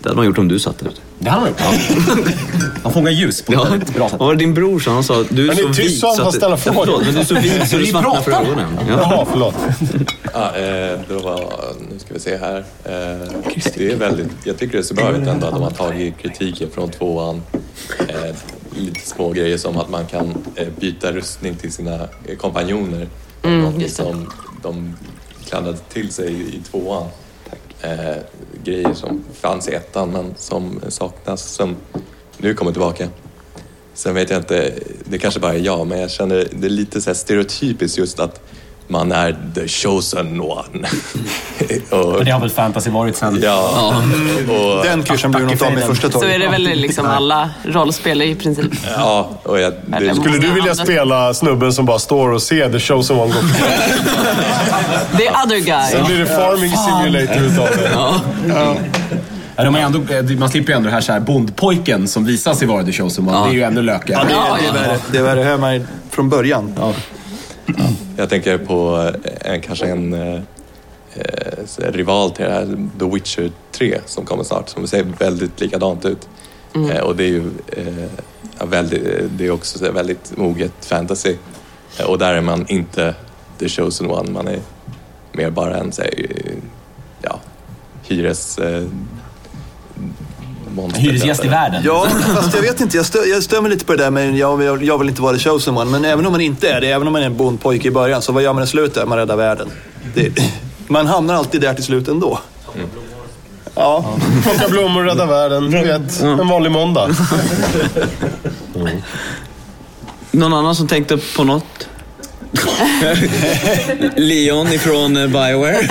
Det hade man gjort om du satt där ute. Det hade man gjort. Han fångar ljus på ett Ja. väldigt bra sätt. Vad var det din bror sa? Han sa du är så är tyst vit så han så att... ställa Ja, frågor. förlåt, men du är så vit så du svartnar för ögonen. Jaha, förlåt. Ja, eh, då var, nu ska vi se här. Eh, det är väldigt, jag tycker det ser bra ut ändå att de har tagit kritiken från tvåan. Eh, lite små grejer som att man kan eh, byta rustning till sina kompanjoner. Mm, Något just det. som de klandrade till sig i tvåan. Eh, grejer som fanns i ettan men som saknas, som nu kommer tillbaka. Sen vet jag inte, det kanske bara är jag, men jag känner det är lite så här stereotypiskt just att man är the chosen one. och, Men det har väl fantasy varit sen... Ja. Och, Den klyschan blir något av med första Så taget. är det väl liksom alla rollspel i princip. ja, och jag, det, Skulle du vilja spela snubben som bara står och ser the show som one gå? The other guy. Sen blir det farming simulator utav det. Ja, de är ändå, man slipper ju ändå det här, så här bondpojken som visar sig vara the chosen one. Det är ju ännu lökigare. Ja, det, är, det är värre. Det är värre. hör man från början. Jag tänker på eh, kanske en eh, eh, rival till det här, The Witcher 3 som kommer snart, som ser väldigt likadant ut. Mm. Eh, och det är ju eh, väldigt, eh, det är också väldigt moget fantasy. Eh, och där är man inte the chosen one, man är mer bara en så här, eh, ja, hyres... Monster. Hyresgäst i världen. Ja, fast jag vet inte. Jag, stö, jag stör mig lite på det där med jag, vill- jag vill inte vara the chosen one. Men även om man inte är det, även om man är en bondpojke i början, så vad gör man i slutet? Man räddar världen. Det, man hamnar alltid där till slut ändå. Ja. Plocka blommor, rädda världen. Du vet, en vanlig måndag. Någon annan som tänkte på något? Leon ifrån eh, Bioware.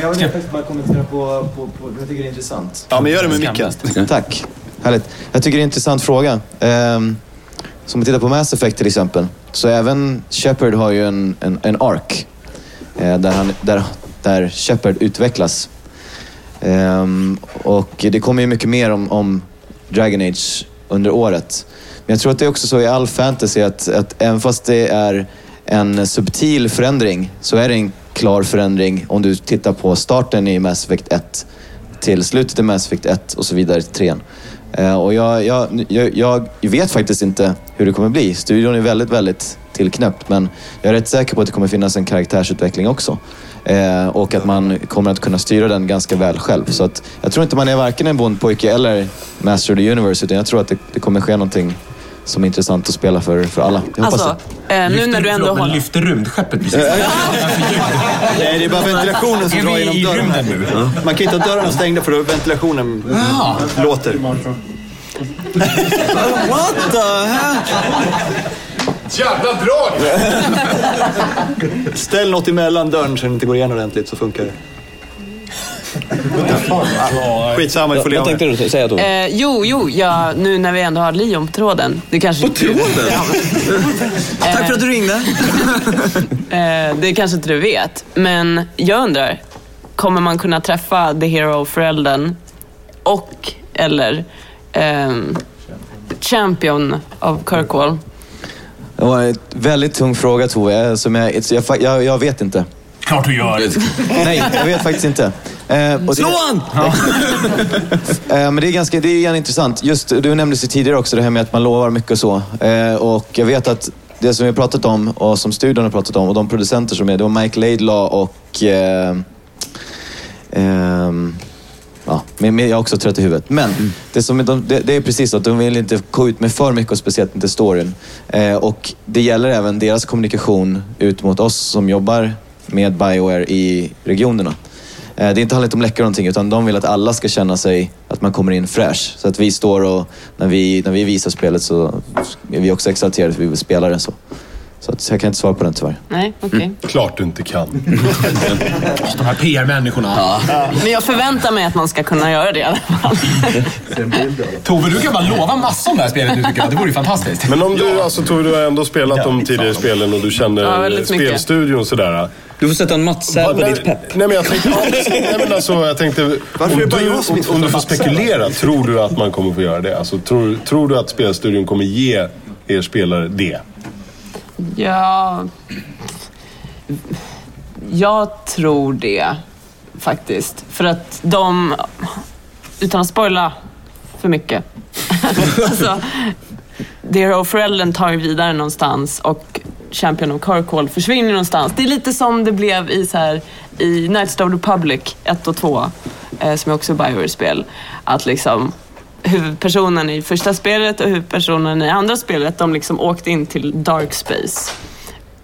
Jag vill faktiskt bara kommentera på, på, på jag tycker det är intressant. Ja, men gör det med micken. Tack. Härligt. Jag tycker det är en intressant fråga. Um, som vi tittar på Mass Effect till exempel. Så även Shepard har ju en, en, en ark. eh, där, han, där, där Shepard utvecklas. Ehm, och det kommer ju mycket mer om, om Dragon Age under året. Men jag tror att det är också så i all fantasy att, att även fast det är en subtil förändring så är det en klar förändring om du tittar på starten i Mass Effect 1 till slutet i Mass Effect 1 och så vidare till 3. Eh, och jag, jag, jag, jag vet faktiskt inte hur det kommer bli. Studion är väldigt, väldigt tillknäppt men jag är rätt säker på att det kommer finnas en karaktärsutveckling också. Eh, och att man kommer att kunna styra den ganska väl själv. Så att jag tror inte man är varken en bondpojke eller Master of the Universe utan jag tror att det, det kommer ske någonting som är intressant att spela för, för alla. Jag hoppas Alltså, det. eh, nu när du ändå Förlåt, håller... lyfter rymdskeppet precis? Nej, det är bara ventilationen som drar genom dörrarna. rymden nu? Man kan inte ha dörrarna stängda för då ventilationen låter. What the hell? Jävla drag! Ställ något emellan dörren så den inte går igen ordentligt så funkar det. Skitsamma, vi får leva Vad tänkte du säga då? Eh, jo, jo, ja, nu när vi ändå har Leon på tråden. Det kanske på tråden? Tack för att du ringde. Eh, det kanske inte du vet, men jag undrar. Kommer man kunna träffa The Hero-föräldern och eller ehm, Champion av Kirkwall? Det var en väldigt tung fråga Tove, eh, som jag, jag, jag, jag vet inte. Klart du gör. Nej, jag vet faktiskt inte. Eh, och Slå han! Eh, Men det är ganska det är igen intressant. Just, du nämnde det tidigare också, det här med att man lovar mycket och så. Eh, Och jag vet att det som vi har pratat om och som studion har pratat om och de producenter som är, det var Mike Laidlaw och... Eh, ehm, ja, men, jag är också trött i huvudet. Men det, som är de, det, det är precis så att de vill inte gå ut med för mycket och speciellt inte storyn. Eh, och det gäller även deras kommunikation ut mot oss som jobbar med Bioware i regionerna. Eh, Det är inte handlat om läckor någonting utan de vill att alla ska känna sig att man kommer in fresh. Så att vi står och när vi, när vi visar spelet så är vi också exalterade för vi vill spela det så. Så att, jag kan inte svara på den tyvärr. Nej, okej. Klart du inte kan. De här PR-människorna. Men jag förväntar mig att man ska kunna göra det i alla fall. Tove, du kan bara lova massor om det här spelet nu tycker jag. Det vore ju fantastiskt. Men om du, alltså Tove, du har ändå spelat de tidigare spelen och du Ja, känner mycket. spelstudion sådär. Du får sätta en mattsäd på Nej, ditt pepp. Nej men jag tänkte, nej, men alltså, jag tänkte Varför är om, det bara du, jag som inte om, om får du får spekulera, tror du att man kommer få göra det? Alltså, tror, tror du att spelstudion kommer ge er spelare det? Ja... Jag tror det faktiskt. För att de, utan att spoila för mycket. alltså, Dear föräldern tar ju vidare någonstans och Champion of Kirkwall försvinner någonstans. Det är lite som det blev i, så här, i Knights of the Republic 1 och 2, eh, som är också Bioware-spel. Att liksom huvudpersonen i första spelet och huvudpersonen i andra spelet, de liksom åkte in till dark space.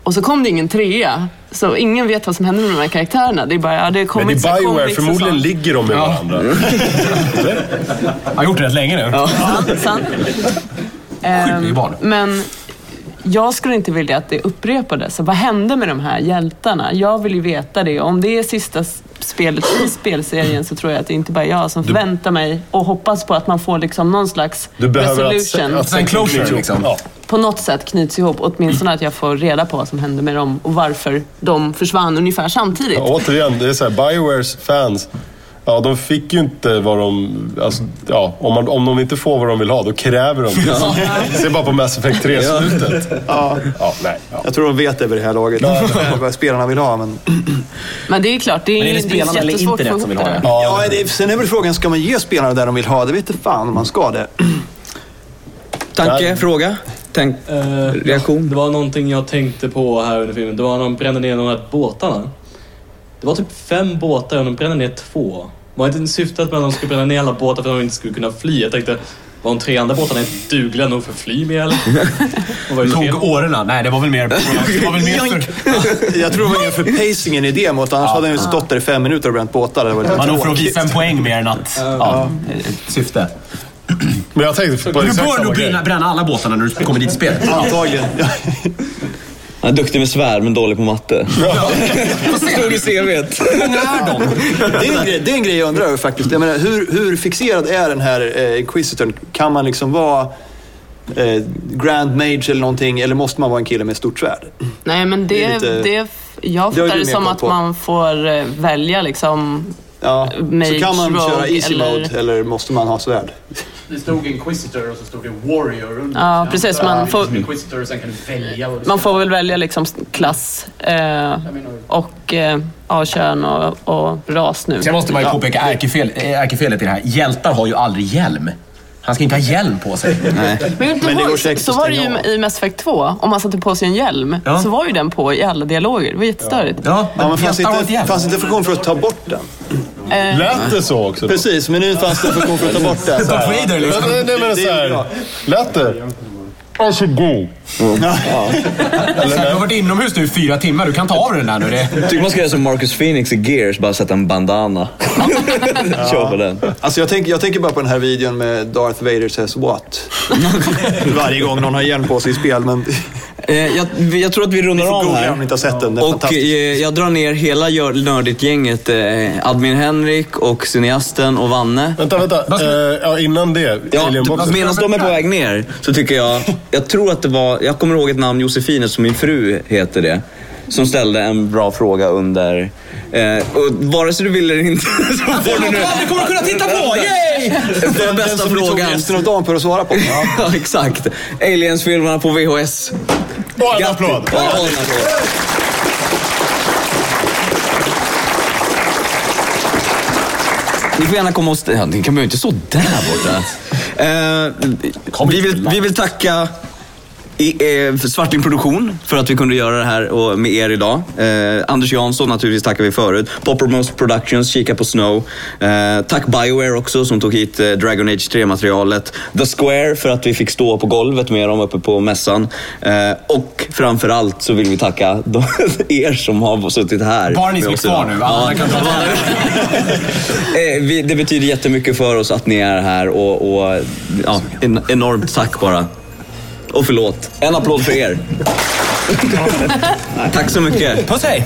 Och så kom det ingen trea. Så ingen vet vad som hände med de här karaktärerna. Det är bara, ja, det kommer Men i inte så här Bioware, förmodligen ligger de med varandra. Jag har gjort det rätt länge nu. Sant, sant. Skyldig Ehm, barn. men jag skulle inte vilja att det upprepades. Så vad hände med de här hjältarna? Jag vill ju veta det. Om det är sista spelet i spelserien så tror jag att det inte bara är jag som förväntar mig och hoppas på att man får liksom någon slags Du behöver att, resolution. att, att closure liksom. Ja. På något sätt knyts ihop. Åtminstone att jag får reda på vad som hände med dem och varför de försvann ungefär samtidigt. Ja, återigen, det är så här, Biowares fans, ja de fick ju inte vad de... Alltså, ja, om, man, om de inte får vad de vill ha, då kräver de det. Se bara på Mass Effect 3-slutet. Ja. Ja, nej. Ja. Jag tror de vet det vid det här laget. vad spelarna vill ha. Men... Men det är klart, det är, Men är det spelarna eller jättesvårt internet att få som vill ha det. det? Ja, det är, sen är väl frågan, ska man ge spelarna det de vill ha? Det vet inte fan om man ska det. Tanke, fråga, tänk, reaktion? Det var någonting jag tänkte på här under filmen. Det var när de brände ner de här båtarna. Det var typ fem båtar och de brände ner två. Var inte syftet med att de skulle bränna ner alla båtar för att de inte skulle kunna fly? Jag tänkte, var de tre andra båtarna inte dugliga nog för att fly med eller? Det? Tog årorna? Nej, det var väl mer... Det var väl mer för... Jag tror det var mer för pacingen i demot, annars hade den ju stått där i fem minuter och bränt båtar. Det var lite Man nog för att visa en poäng mer än att... Ja, ett syfte. Men jag tänkte på Du bör nog bränna, bränna alla båtarna när du kommer dit i spelet. Antagligen. Han är duktig med svärd men dålig på matte. Stod i CVt. Hur många är de? Det är, en grej, det är en grej jag undrar över faktiskt. Jag menar, hur, hur fixerad är den här eh, Inquisitorn? Kan man liksom vara eh, Grand Mage eller någonting, eller måste man vara en kille med stort svärd? Nej, men Det det, är det, lite- jag Det har fattar det mer som att på. man får eh, välja liksom Ja, Mage, så kan man köra Rogue easy eller- mode eller måste man ha svärd? Det stod Inquisitor och så stod det Warrior under. Ja, precis, man får- Inquisitor och sen kan du välja Man får väl välja liksom klass eh, och eh, ja, kön och, och ras nu. Sen måste man ju påpeka ärkefel, ärkefelet i det här. Hjältar har ju aldrig hjälm. Han ska inte ha hjälm på sig. Men, kommer inte Men det går så, säkert så att var det ju i Mass Effect 2, om man satte på sig en hjälm, Ja. så var ju den på i alla dialoger. Det var jättestörigt. Ja, Ja, men fanns inte, fanns inte funktion för att ta bort den? Eh, Lät det så också? då? Precis, men nu fanns det funktion för att ta bort den. Darth Vader liksom. Men, nej, men Det så här, lät det? Varsågod. Du har varit inomhus nu i fyra timmar. Du kan ta av dig den där nu. Det... Jag tycker man ska göra som Marcus Phoenix i Gears, bara sätta en bandana. Kör på den. Alltså jag, tänker, jag tänker bara på den här videon med Darth Vader says what. Varje gång någon har hjälm på sig i spel, men Eh, jag, jag tror att vi rundar av här. om ni inte har sett den. Den Och eh, jag drar ner hela Nördigt-gänget. Eh, Admin Henrik och cineasten och Vanne. Vänta, vänta. Ja, innan det. Ja, medan de är på väg ner så tycker jag, jag tror att det var, jag kommer ihåg ett namn, Josefine, som min fru heter det. Som ställde en bra fråga under, eh, och vare sig du vill eller inte så får du nu Du kommer kunna titta på! Yay! den Den bästa som ni tog frågan. resten av dagen på att svara på. Ja, exakt. Aliens-filmerna på VHS. Och en applåd. Ja, och en applåd. Ni får gärna komma och... Ja, ni kan behöver inte stå där borta. Eh, vi, vill, vi vill tacka i, eh, Svarting Produktion för att vi kunde göra det här och, med er idag. Eh, Anders Jansson naturligtvis tackar vi förut. Poppermost Productions, kika på Snow. Eh, tack Bioware också som tog hit eh, Dragon Age 3-materialet. The Square för att vi fick stå på golvet med dem uppe på mässan. Eh, och framförallt så vill vi tacka de, er som har suttit här. Bara ni som är kvar nu. Ta Eh, vi, det betyder jättemycket för oss att ni är här och, och ja, en, enormt tack bara. Och förlåt. En applåd för er. tack så mycket. Puss hej!